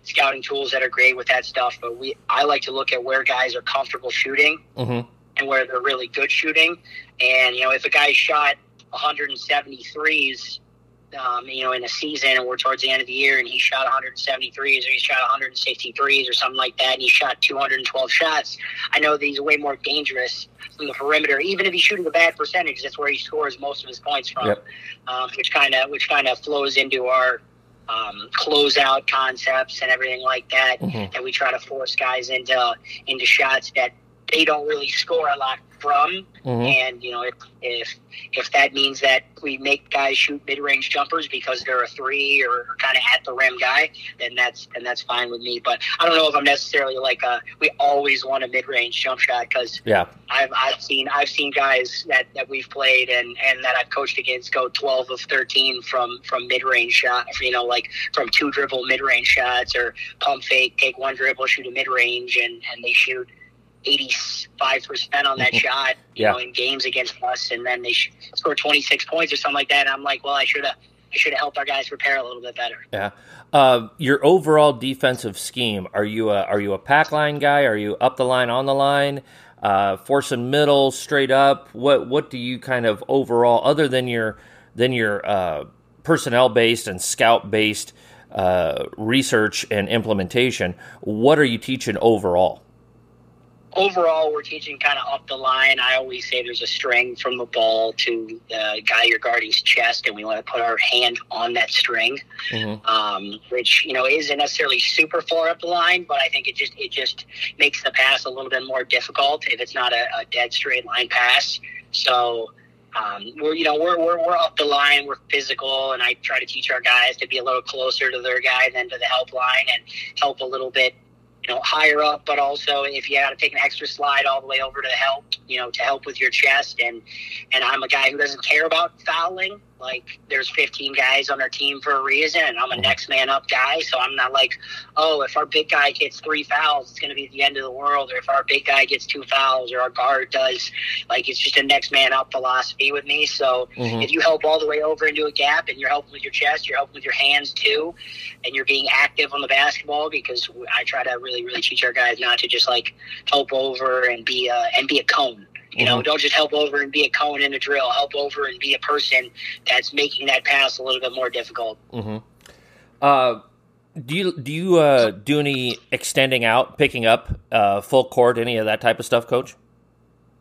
scouting tools that are great with that stuff. But we, I like to look at where guys are comfortable shooting mm-hmm. and where they're really good shooting. And you know, if a guy shot 173s um, you know, in a season and we're towards the end of the year and he shot 173s or he shot 163s or something like that and he shot 212 shots, I know that he's way more dangerous from the perimeter. Even if he's shooting a bad percentage, that's where he scores most of his points from, yep. um, which kind of which kind of flows into our um, closeout concepts and everything like that. Mm-hmm. And we try to force guys into into shots that they don't really score a lot from. Mm-hmm. And you know, if, if if that means that we make guys shoot mid range jumpers because they're a three or, kind of at the rim guy, then that's then that's fine with me. But I don't know if I'm necessarily like a, we always want a mid range jump shot because yeah, I've I've seen I've seen guys that, that we've played and, and that I've coached against go 12 of 13 from from mid range shot, you know, like from two dribble mid range shots or pump fake, take one dribble, shoot a mid range, and and they shoot 85% on that shot, you yeah. know, in games against us. And then they score 26 points or something like that. And I'm like, well, I should have, I should have helped our guys prepare a little bit better. Yeah. Uh, your overall defensive scheme, are you a, are you a pack line guy? Are you up the line, on the line? Uh, forcing middle, straight up. What what do you kind of overall, other than your than your uh, personnel based and scout based uh, research and implementation? What are you teaching overall? Overall, we're teaching kind of up the line. I always say there's a string from the ball to the guy you're guarding's chest, and we want to put our hand on that string, mm-hmm. um, which you know isn't necessarily super far up the line, but I think it just it just makes the pass a little bit more difficult if it's not a, a dead straight line pass. So. Um, we're you know we're, we're we're up the line. We're physical, and I try to teach our guys to be a little closer to their guy than to the help line and help a little bit you know, higher up, but also if you got to take an extra slide all the way over to help, you know, to help with your chest. And and I'm a guy who doesn't care about fouling. Like there's 15 guys on our team for a reason and i'm a next man up guy so i'm not like oh if our big guy gets three fouls it's going to be the end of the world or if our big guy gets two fouls or our guard does like it's just a next man up philosophy with me so mm-hmm. if you help all the way over into a gap and you're helping with your chest you're helping with your hands too and you're being active on the basketball because i try to really really teach our guys not to just like help over and be a, and be a cone you know, mm-hmm. don't just help over and be a cone in a drill. Help over and be a person that's making that pass a little bit more difficult. Mm-hmm. Uh, do you do you uh, do any extending out, picking up uh, full court, any of that type of stuff, Coach?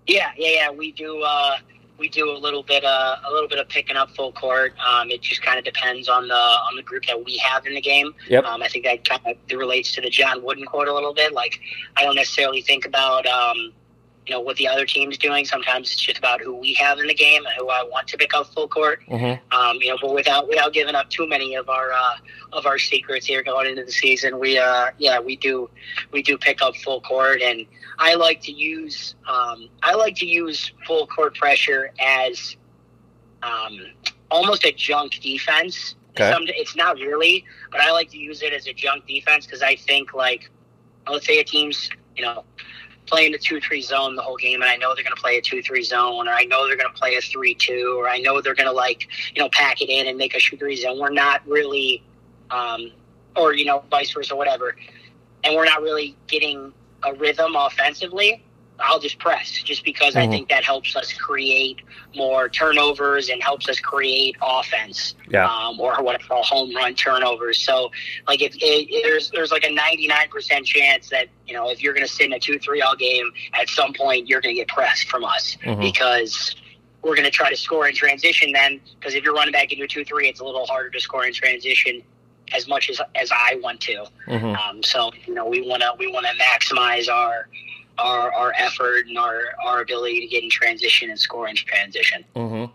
Yeah, yeah, yeah. We do. Uh, we do a little bit uh, a little bit of picking up full court. Um, it just kind of depends on the on the group that we have in the game. Yep. Um, I think that kind of relates to the John Wooden quote a little bit. Like I don't necessarily think about um, you know what the other team's doing. Sometimes it's just about who we have in the game and who I want to pick up full court. Mm-hmm. Um, you know, but without without giving up too many of our uh, of our secrets here going into the season, we uh, yeah we do we do pick up full court, and I like to use um, I like to use full court pressure as um, almost a junk defense. Okay. Some, it's not really, but I like to use it as a junk defense because I think like let's say a team's you know playing a 2 3 zone the whole game, and I know they're going to play a 2 3 zone, or I know they're going to play a 3 2, or I know they're going to, like, you know, pack it in and make a shoot 3 zone. We're not really, um, or, you know, vice versa, whatever. And we're not really getting a rhythm offensively. I'll just press just because mm-hmm. I think that helps us create more turnovers and helps us create offense. Yeah. Um, or what I call home run turnovers. So, like, if, if there's there's like a 99% chance that you know if you're going to sit in a two three all game, at some point you're going to get pressed from us mm-hmm. because we're going to try to score in transition. Then, because if you're running back into a two three, it's a little harder to score in transition as much as as I want to. Mm-hmm. Um, so you know we want to we want to maximize our our, our effort and our, our ability to get in transition and score in transition. Mm-hmm.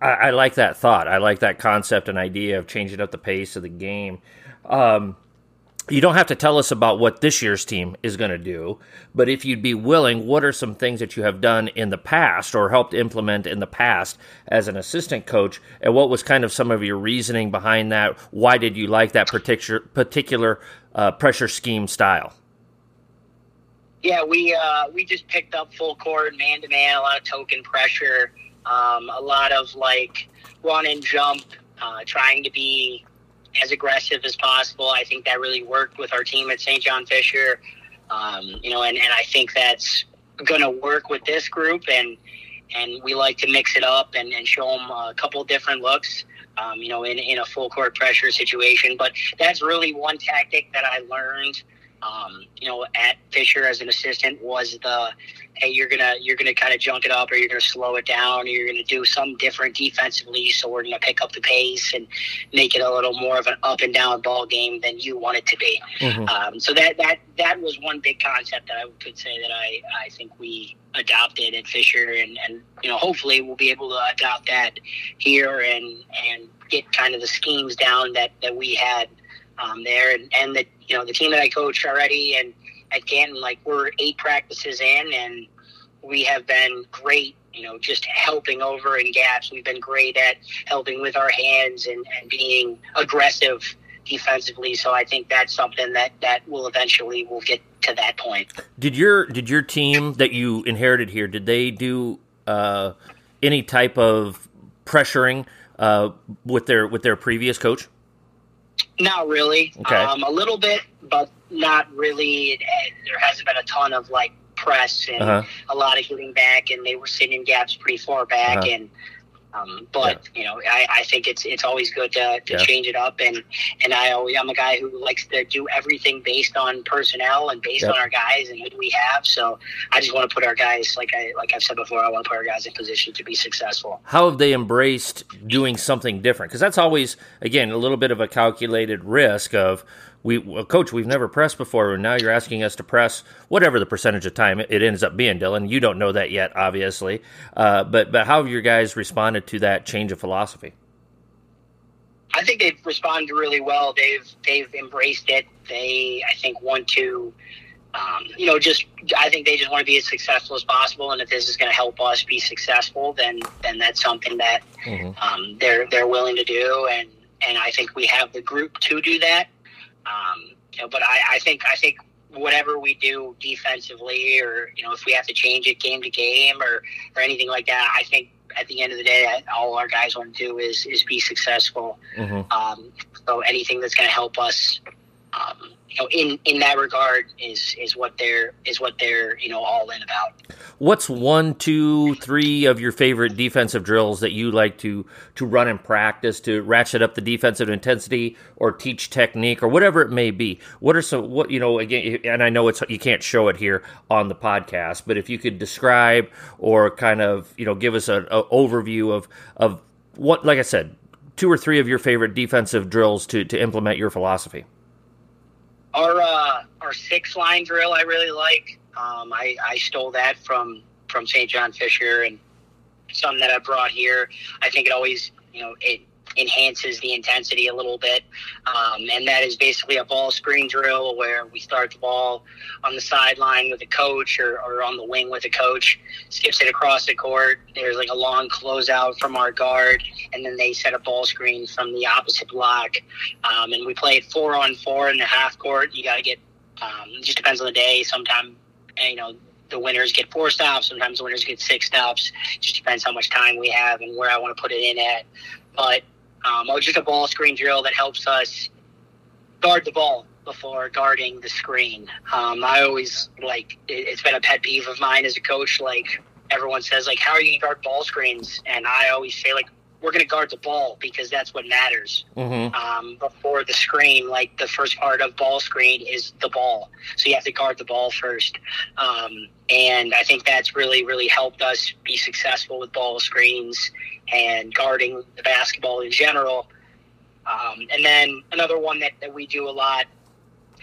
I, I, like that thought. I like that concept and idea of changing up the pace of the game. Um, you don't have to tell us about what this year's team is going to do, but if you'd be willing, what are some things that you have done in the past or helped implement in the past as an assistant coach, and what was kind of some of your reasoning behind that? Why did you like that particular particular uh, pressure scheme style? Yeah, we uh, we just picked up full court, man to man, a lot of token pressure, um, a lot of like run and jump, uh, trying to be as aggressive as possible. I think that really worked with our team at St. John Fisher, um, you know, and, and I think that's going to work with this group, and and we like to mix it up and, and show them a couple different looks. Um, you know, in, in a full court pressure situation. But that's really one tactic that I learned um, you know, at Fisher as an assistant was the, hey, you're gonna you're gonna kind of junk it up, or you're gonna slow it down, or you're gonna do some different defensively. So we're gonna pick up the pace and make it a little more of an up and down ball game than you want it to be. Mm-hmm. Um, so that that that was one big concept that I could say that I I think we adopted at Fisher, and and you know hopefully we'll be able to adopt that here and and get kind of the schemes down that that we had um, there, and, and the you know the team that I coach already, and at Canton, like we're eight practices in, and we have been great. You know, just helping over in gaps. We've been great at helping with our hands and, and being aggressive defensively. So I think that's something that that will eventually will get to that point. Did your did your team that you inherited here? Did they do uh, any type of pressuring uh, with their with their previous coach? Not really. Okay. Um, a little bit, but not really. There hasn't been a ton of like press and uh-huh. a lot of getting back, and they were sitting in gaps pretty far back, uh-huh. and um, but yeah. you know, I, I think it's it's always good to, to yeah. change it up, and and I always I'm a guy who likes to do everything based on personnel and based yep. on our guys and who we have. So I just want to put our guys, like I like I've said before, I want to put our guys in position to be successful. How have they embraced doing something different? Because that's always again a little bit of a calculated risk of we well, coach we've never pressed before and now you're asking us to press whatever the percentage of time it ends up being dylan. You don't know that yet obviously. Uh, but but how have your guys responded to that change of philosophy? I think they've responded really well. They've they've embraced it. They i think want to um, you know, just I think they just want to be as successful as possible, and if this is going to help us be successful, then then that's something that mm-hmm. um, they're they're willing to do, and and I think we have the group to do that. Um, you know, but I, I think I think whatever we do defensively, or you know, if we have to change it game to game, or or anything like that, I think at the end of the day, all our guys want to do is is be successful. Mm-hmm. Um, so anything that's going to help us um, you know, in in that regard, is is what they're is what they're you know all in about. What's one, two, three of your favorite defensive drills that you like to to run in practice to ratchet up the defensive intensity or teach technique or whatever it may be? What are some what you know again? And I know it's you can't show it here on the podcast, but if you could describe or kind of you know give us an overview of of what, like I said, two or three of your favorite defensive drills to to implement your philosophy. Our uh, our six line drill I really like. Um, I, I stole that from from St. John Fisher and some that I brought here. I think it always you know it enhances the intensity a little bit. Um, and that is basically a ball screen drill where we start the ball on the sideline with a coach or, or on the wing with a coach, skips it across the court. There's like a long closeout from our guard, and then they set a ball screen from the opposite block. Um, and we play it four on four in the half court. You got to get, um, it just depends on the day. Sometimes, you know, the winners get four stops. Sometimes the winners get six stops. It Just depends how much time we have and where I want to put it in at. But um, or just a ball screen drill that helps us guard the ball before guarding the screen. Um, I always like it, it's been a pet peeve of mine as a coach. Like everyone says, like how are you guard ball screens? And I always say like we're going to guard the ball because that's what matters. Mm-hmm. Um, before the screen, like the first part of ball screen is the ball, so you have to guard the ball first. Um, and I think that's really really helped us be successful with ball screens and guarding the basketball in general. Um, and then another one that, that we do a lot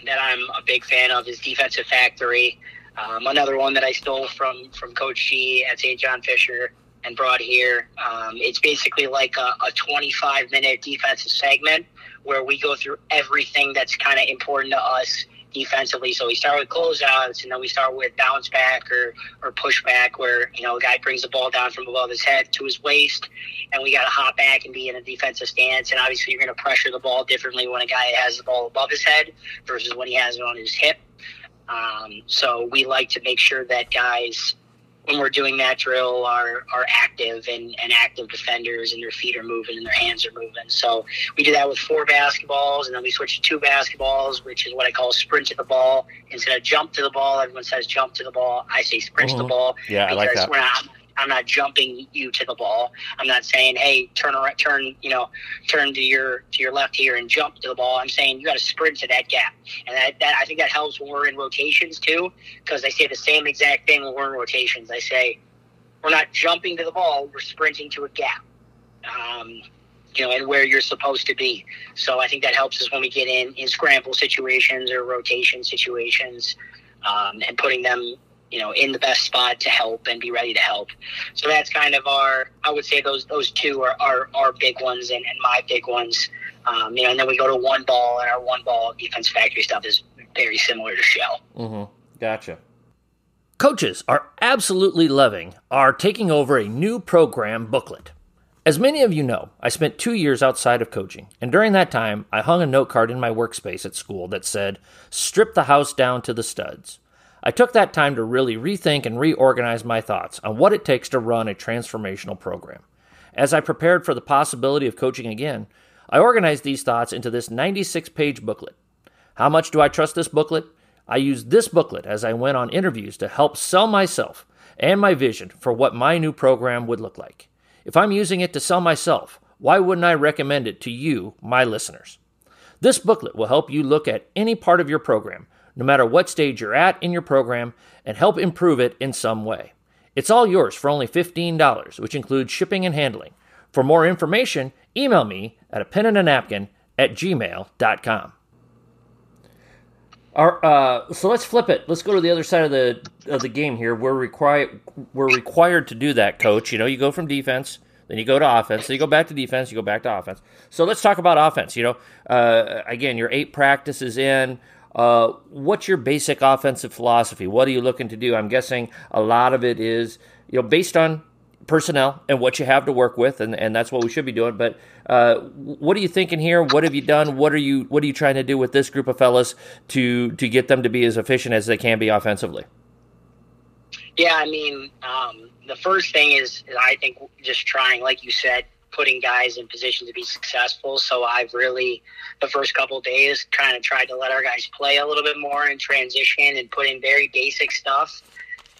that I'm a big fan of is Defensive Factory. Um, another one that I stole from from Coach G at St. John Fisher and brought here. Um, it's basically like a, a 25 minute defensive segment where we go through everything that's kind of important to us defensively. So we start with closeouts, and then we start with bounce back or or push back, where you know a guy brings the ball down from above his head to his waist, and we got to hop back and be in a defensive stance. And obviously, you're going to pressure the ball differently when a guy has the ball above his head versus when he has it on his hip. Um, so we like to make sure that guys when we're doing that drill are are active and, and active defenders and their feet are moving and their hands are moving. So we do that with four basketballs and then we switch to two basketballs, which is what I call sprint to the ball. Instead of jump to the ball, everyone says jump to the ball. I say sprint mm-hmm. to the mm-hmm. ball. Yeah, I like that. We're not, I'm not jumping you to the ball. I'm not saying, hey, turn around, turn, you know, turn to your to your left here and jump to the ball. I'm saying you got to sprint to that gap, and that, that I think that helps when we're in rotations too, because I say the same exact thing when we're in rotations. I say we're not jumping to the ball, we're sprinting to a gap. Um, you know, and where you're supposed to be. So I think that helps us when we get in in scramble situations or rotation situations, um, and putting them you know, in the best spot to help and be ready to help. So that's kind of our, I would say those those two are our, our big ones and, and my big ones. Um, you know, and then we go to one ball, and our one ball defense factory stuff is very similar to shell. Mm-hmm. Gotcha. Coaches are absolutely loving our taking over a new program booklet. As many of you know, I spent two years outside of coaching, and during that time, I hung a note card in my workspace at school that said, Strip the house down to the studs. I took that time to really rethink and reorganize my thoughts on what it takes to run a transformational program. As I prepared for the possibility of coaching again, I organized these thoughts into this 96 page booklet. How much do I trust this booklet? I used this booklet as I went on interviews to help sell myself and my vision for what my new program would look like. If I'm using it to sell myself, why wouldn't I recommend it to you, my listeners? This booklet will help you look at any part of your program no matter what stage you're at in your program, and help improve it in some way. It's all yours for only $15, which includes shipping and handling. For more information, email me at a pen and a napkin at gmail.com. Our, uh, so let's flip it. Let's go to the other side of the of the game here. We're required we're required to do that, coach. You know, you go from defense, then you go to offense, then you go back to defense, you go back to offense. So let's talk about offense. You know, uh, again, your eight practices in uh, what's your basic offensive philosophy? What are you looking to do? I'm guessing a lot of it is you know based on personnel and what you have to work with, and, and that's what we should be doing. But uh, what are you thinking here? What have you done? What are you what are you trying to do with this group of fellas to to get them to be as efficient as they can be offensively? Yeah, I mean, um, the first thing is I think just trying, like you said, putting guys in position to be successful. So I've really, the first couple days, kind of tried to let our guys play a little bit more in transition and put in very basic stuff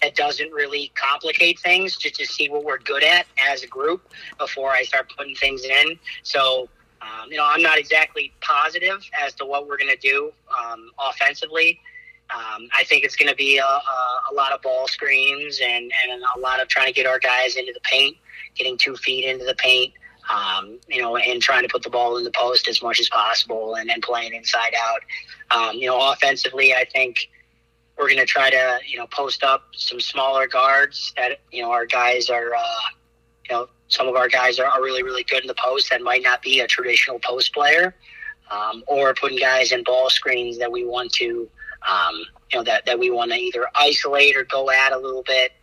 that doesn't really complicate things, just to see what we're good at as a group before I start putting things in. So. Um, you know, I'm not exactly positive as to what we're going to do um, offensively. Um, I think it's going to be a, a, a, lot of ball screens and, and a lot of trying to get our guys into the paint, getting two feet into the paint, um, you know, and trying to put the ball in the post as much as possible and then playing inside out. Um, you know, offensively, I think we're going to try to, you know, post up some smaller guards that, you know, our guys are, uh, you know, some of our guys are, are really, really good in the post that might not be a traditional post player. Um, or putting guys in ball screens that we want to, um, you know, that, that we want to either isolate or go at a little bit.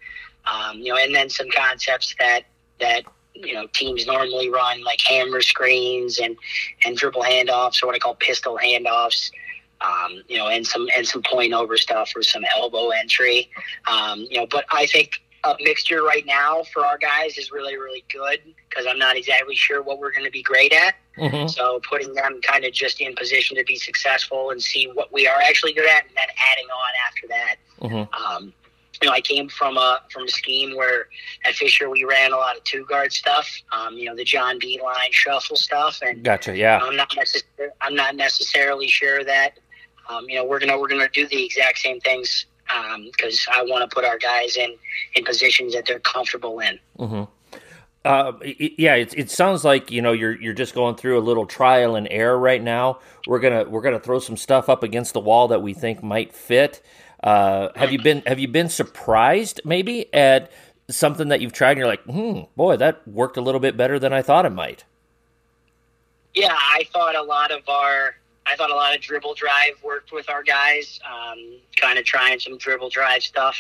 Um, you know, and then some concepts that, that you know teams normally run like hammer screens and and dribble handoffs or what I call pistol handoffs. Um, you know, and some and some point over stuff or some elbow entry. Um, you know, but I think a mixture right now for our guys is really really good because I'm not exactly sure what we're going to be great at. Mm-hmm. So putting them kind of just in position to be successful and see what we are actually good at, and then adding on after that. Mm-hmm. Um, you know, I came from a from a scheme where at Fisher we ran a lot of two guard stuff. Um, you know, the John Beilein shuffle stuff, and gotcha. Yeah, I'm not necessarily I'm not necessarily sure that um, you know we're gonna we're gonna do the exact same things because um, I want to put our guys in in positions that they're comfortable in. Mm-hmm. Uh, it, yeah, it, it sounds like you know you're you're just going through a little trial and error right now. We're gonna we're gonna throw some stuff up against the wall that we think might fit. Uh, have you been have you been surprised maybe at something that you've tried and you're like, hmm, boy, that worked a little bit better than I thought it might? Yeah, I thought a lot of our I thought a lot of dribble drive worked with our guys. Um, kind of trying some dribble drive stuff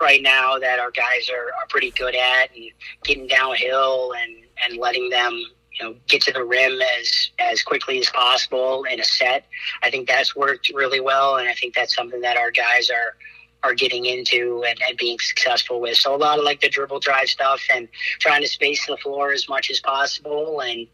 right now that our guys are, are pretty good at and getting downhill and, and letting them you know get to the rim as as quickly as possible in a set. I think that's worked really well, and I think that's something that our guys are are getting into and, and being successful with. So a lot of like the dribble drive stuff and trying to space the floor as much as possible and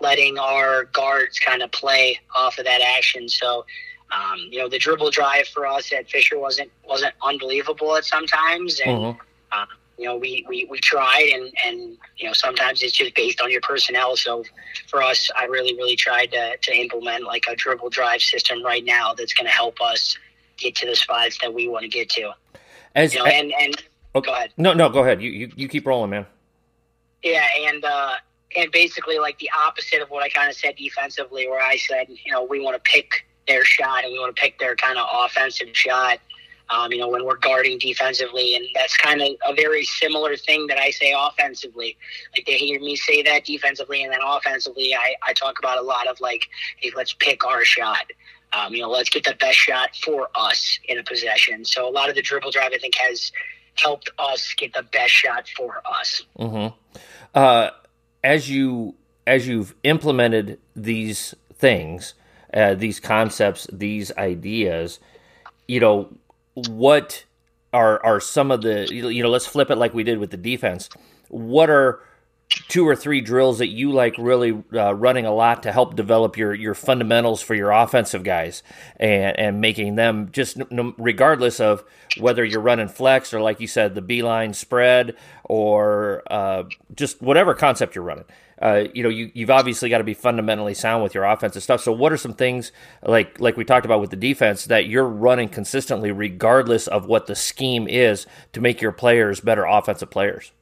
letting our guards kind of play off of that action. So um, you know the dribble drive for us at Fisher wasn't wasn't unbelievable at sometimes and. Uh, you know, we, we, we tried and, and, you know, sometimes it's just based on your personnel. So for us, I really, really tried to, to implement like a dribble drive system right now that's going to help us get to the spots that we want to get to. As, you know, and, and okay. Oh, go ahead. No, no, go ahead. You, you, you keep rolling, man. Yeah. And, uh, and basically like the opposite of what I kind of said defensively, where I said, you know, we want to pick their shot and we want to pick their kind of offensive shot um, you know, when we're guarding defensively. And that's kind of a very similar thing that I say offensively. Like they hear me say that defensively, and then offensively, I, I talk about a lot of like, hey, let's pick our shot. Um, you know, let's get the best shot for us in a possession. So a lot of the dribble drive, I think, has helped us get the best shot for us. Mm-hmm. Uh, as you as you've implemented these things, uh, these concepts, these ideas, you know, what are are some of the you know let's flip it like we did with the defense. What are two or three drills that you like really uh, running a lot to help develop your your fundamentals for your offensive guys and and making them just regardless of whether you're running flex or like you said the Beilein spread or uh, just whatever concept you're running uh, you know, you, you've obviously got to be fundamentally sound with your offensive stuff. So, what are some things like like we talked about with the defense that you're running consistently, regardless of what the scheme is, to make your players better offensive players?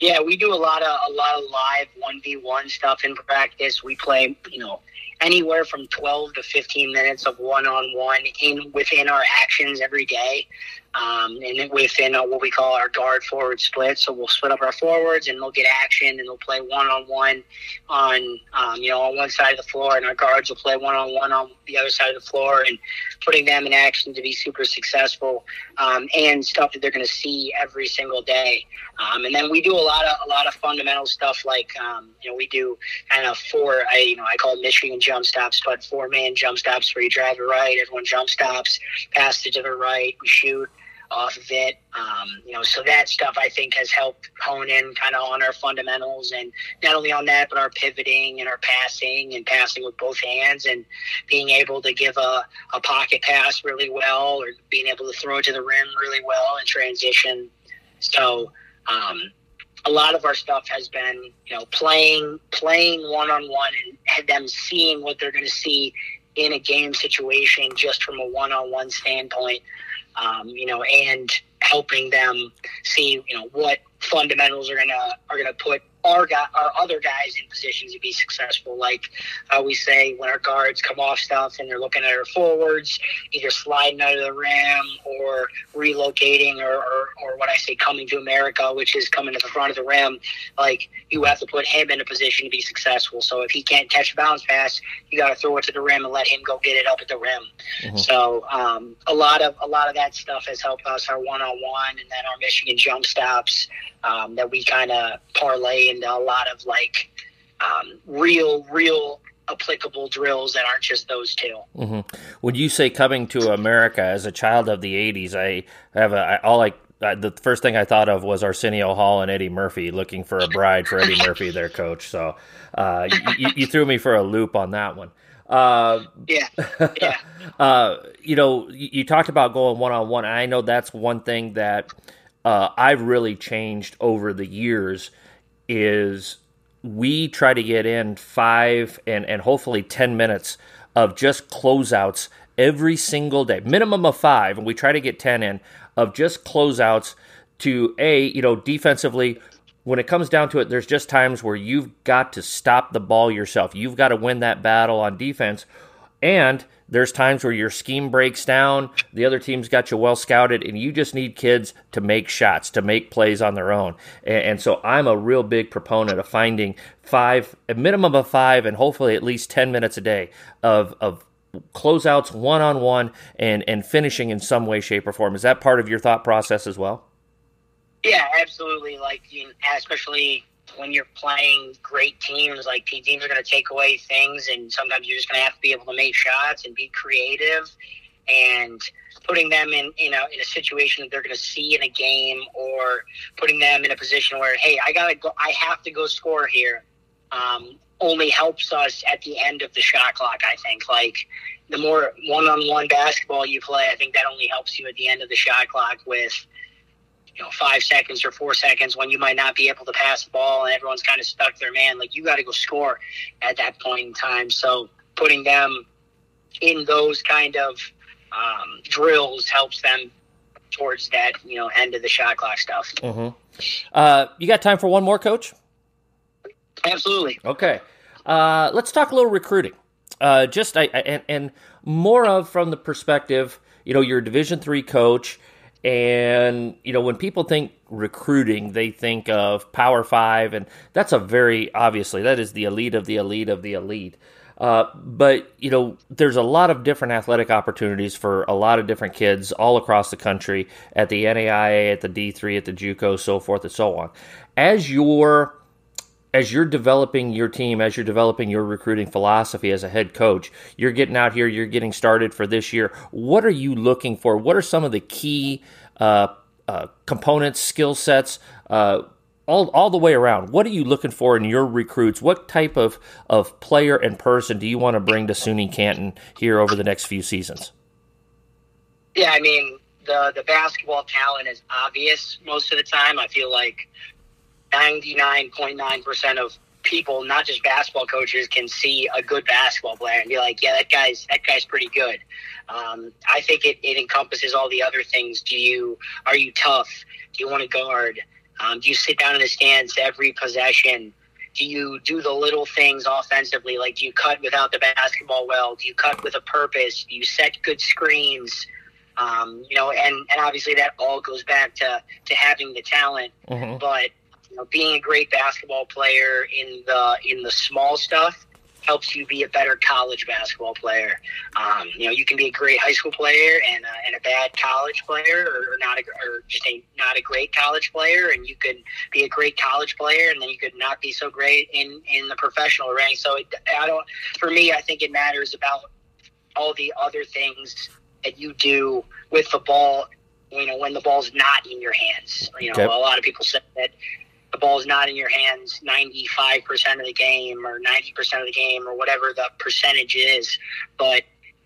Yeah, we do a lot of a lot of live one v one stuff in practice. We play, you know, anywhere from 12 to 15 minutes of one-on-one in within our actions every day um, and within uh, what we call our guard forward split. So we'll split up our forwards, and they'll get action, and they'll play one on one on um, you know on one side of the floor, and our guards will play one on one on the other side of the floor, and putting them in action to be super successful, um, and stuff that they're going to see every single day. Um, and then we do a lot of a lot of fundamental stuff like um, you know we do kind of four I you know I call it Michigan jump stops, but four man jump stops where you drive it right, everyone jump stops, pass it to the right, we shoot off of it. Um, you know, so that stuff I think has helped hone in kind of on our fundamentals and not only on that, but our pivoting and our passing and passing with both hands and being able to give a, a pocket pass really well or being able to throw it to the rim really well in transition. So, um, a lot of our stuff has been, you know, playing playing one on one and them seeing what they're going to see in a game situation just from a one on one standpoint um, you know, and helping them see, you know, what fundamentals are gonna are gonna put our guy, our other guys in positions to be successful. Like how we say when our guards come off stuff and they're looking at our forwards, either sliding out of the rim or relocating, or, or, or what I say coming to America, which is coming to the front of the rim. Like you have to put him in a position to be successful. So if he can't catch a bounce pass, you got to throw it to the rim and let him go get it up at the rim. Mm-hmm. So um, a lot of a lot of that stuff has helped us our one on one, and then our Michigan jump stops um, that we kind of parlay into a lot of like um, real, real applicable drills that aren't just those 2 mm-hmm. When you say coming to America as a child of the '80s, I have a I, all like the first thing I thought of was Arsenio Hall and Eddie Murphy looking for a bride for Eddie Murphy, their coach. So uh, you, you, threw me for a loop on that one. Uh, yeah, yeah. uh, you know, you, you, talked about going one on one. I know that's one thing that uh, I've really changed over the years is we try to get in five and, and hopefully 10 minutes of just closeouts every single day, minimum of five, and we try to get 10 in of just closeouts to A, you know, defensively. When it comes down to it, there's just times where you've got to stop the ball yourself. You've got to win that battle on defense. And there's times where your scheme breaks down, the other team's got you well scouted, and you just need kids to make shots, to make plays on their own. And, so I'm a real big proponent of finding five, a minimum of five, and hopefully at least 10 minutes a day of, of closeouts one on one and and finishing in some way, shape, or form. Is that part of your thought process as well? Yeah, absolutely. Like especially when you're playing great teams, like teams are going to take away things, and sometimes you're just going to have to be able to make shots and be creative, and putting them in you know in a situation that they're going to see in a game, or putting them in a position where hey, I gotta go, I have to go score here. Um, only helps us at the end of the shot clock. I think like the more one-on-one basketball you play, I think that only helps you at the end of the shot clock with you know five seconds or four seconds when you might not be able to pass the ball and everyone's kind of stuck there man like you got to go score at that point in time. So putting them in those kind of um, drills helps them towards that you know end of the shot clock stuff. Mm-hmm. uh, you got time for one more coach? Absolutely. Okay. Uh, let's talk a little recruiting. Uh, just I, I, and, and more of from the perspective you know you're a division three coach and, you know, when people think recruiting, they think of Power Five, and that's a very obviously that is the elite of the elite of the elite. Uh, but you know, there's a lot of different athletic opportunities for a lot of different kids all across the country at the NAIA, at the D3, at the JUCO, so forth and so on. As you're as you're developing your team, as you're developing your recruiting philosophy as a head coach, you're getting out here, you're getting started for this year. What are you looking for? What are some of the key uh, uh, components, skill sets, uh, all, all the way around? What are you looking for in your recruits? What type of, of player and person do you want to bring to SUNY Canton here over the next few seasons? Yeah, I mean, the, the basketball talent is obvious most of the time. I feel like 99.9% of people, not just basketball coaches, can see a good basketball player and be like, yeah, that guy's that guy's pretty good. Um, I think it, it encompasses all the other things. Do you are you tough? Do you want to guard? Um, do you sit down in the stands every possession? Do you do the little things offensively? Like, do you cut without the basketball well? Do you cut with a purpose? Do you set good screens? Um, you know, and, and obviously that all goes back to, to having the talent. Mm-hmm. But you know, being a great basketball player in the in the small stuff helps you be a better college basketball player. Um, you know, you can be a great high school player and, uh, and a bad college player, or, not a, or just a not a great college player, and you could be a great college player, and then you could not be so great in in the professional rank. So it, I don't. For me, I think it matters about all the other things that you do with the ball. You know, when the ball's not in your hands. You know, okay. a lot of people say that the ball is not in your hands 95% of the game or 90% of the game or whatever the percentage is. But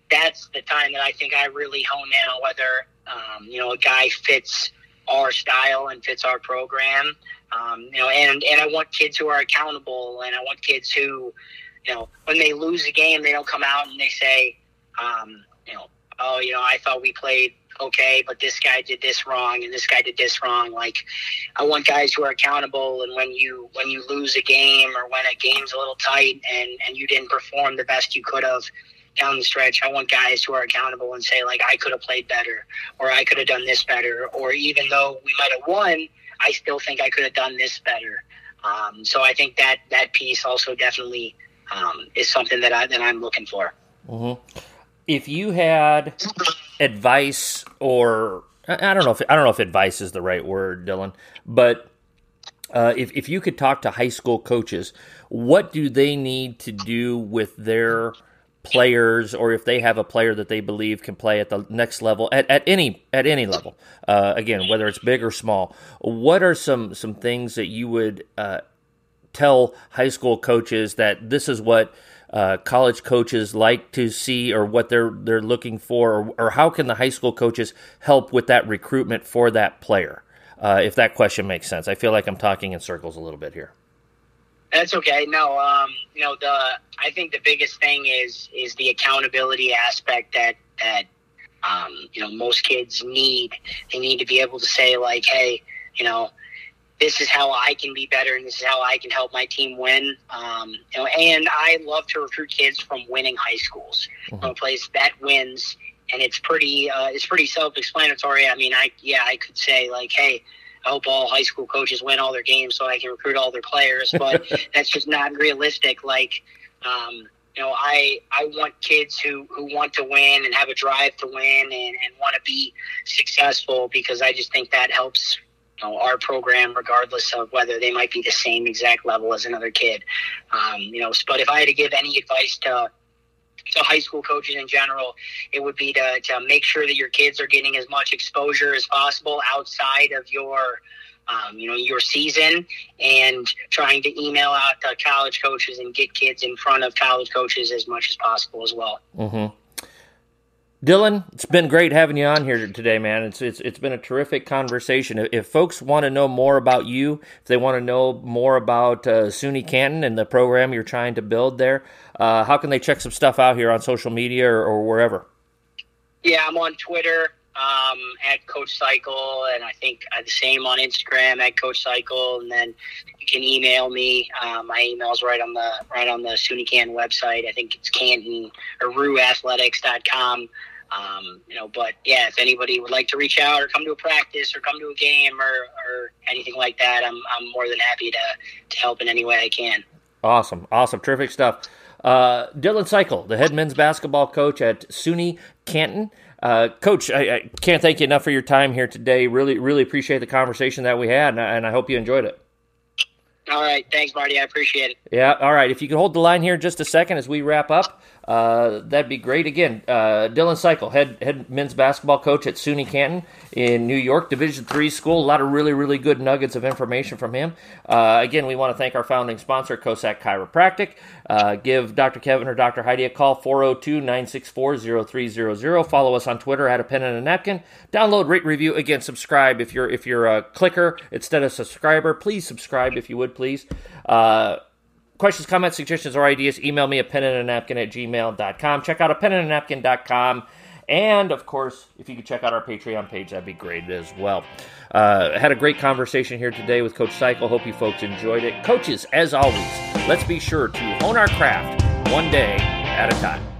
that's the time that I think I really hone in on whether, um, you know, a guy fits our style and fits our program. Um, you know, and, and I want kids who are accountable and I want kids who, you know, when they lose a game, they don't come out and they say, um, you know, oh, you know, I thought we played okay, but this guy did this wrong and this guy did this wrong. Like I want guys who are accountable and when you when you lose a game or when a game's a little tight and and you didn't perform the best you could have down the stretch, I want guys who are accountable and say like I could have played better or I could have done this better or even though we might have won, I still think I could have done this better. Um, so I think that that piece also definitely um, is something that I that I'm looking for. Mm-hmm if you had advice or I don't know if I don't know if advice is the right word, Dylan, but uh, if if you could talk to high school coaches, what do they need to do with their players, or if they have a player that they believe can play at the next level at, at any at any level, uh, again whether it's big or small, what are some some things that you would uh, tell high school coaches that this is what uh, college coaches like to see or what they're they're looking for, or, or, how can the high school coaches help with that recruitment for that player? Uh, if that question makes sense, I feel like I'm talking in circles a little bit here. That's okay. No, um, you know the I think the biggest thing is is the accountability aspect that that um, you know most kids need. They need to be able to say like, hey, you know, this is how I can be better and this is how I can help my team win. Um, you know, and I love to recruit kids from winning high schools, mm-hmm. from a place that wins. And it's pretty, uh, it's pretty self-explanatory. I mean, I, yeah, I could say like, Hey, I hope all high school coaches win all their games so I can recruit all their players, but that's just not realistic. Like, um, you know, I I want kids who, who want to win and have a drive to win and, and want to be successful because I just think that helps know, our program, regardless of whether they might be the same exact level as another kid. Um, you know, but if I had to give any advice to to high school coaches in general, it would be to, to make sure that your kids are getting as much exposure as possible outside of your um, you know your season and trying to email out college coaches and get kids in front of college coaches as much as possible as well. Mm-hmm. Dylan, it's been great having you on here today, man. It's it's it's been a terrific conversation. If, folks want to know more about you, if they want to know more about uh, SUNY Canton and the program you're trying to build there, uh, how can they check some stuff out here on social media or, or wherever? Yeah, I'm on Twitter um, at Coach Seikel, and I think uh, the same on Instagram at Coach Seikel, and then you can email me. Uh, my email's right on the right on the SUNY Canton website. I think it's Canton or RuAthletics.com. Um, you know, but yeah, if anybody would like to reach out or come to a practice or come to a game or, or anything like that, I'm, I'm more than happy to, to help in any way I can. Awesome. Awesome. Terrific stuff. Uh, Dylan Seikel, the head men's basketball coach at SUNY Canton. Uh, coach, I, I, can't thank you enough for your time here today. Really, really appreciate the conversation that we had, and I, and I hope you enjoyed it. All right. Thanks, Marty. I appreciate it. Yeah. All right. If you could hold the line here just a second as we wrap up. Uh, that'd be great. Again, uh, Dylan Seikel, head head men's basketball coach at SUNY Canton in New York, Division three school. A lot of really really good nuggets of information from him. Uh, again, we want to thank our founding sponsor, Kosak Chiropractic. Uh, give Dr. Kevin or Dr. Heidi a call 402-964-0300. Follow us on Twitter at a pen and a napkin. Download, rate, review. Again, subscribe if you're if you're a clicker instead of subscriber. Please subscribe if you would, please. Uh, questions, comments, suggestions, or ideas, email me at pen and a napkin at gmail.com. Check out a pen and a napkin.com And of course, if you could check out our Patreon page, that'd be great as well. Uh, had a great conversation here today with Coach Seikel. Hope you folks enjoyed it. Coaches, as always, let's be sure to hone our craft one day at a time.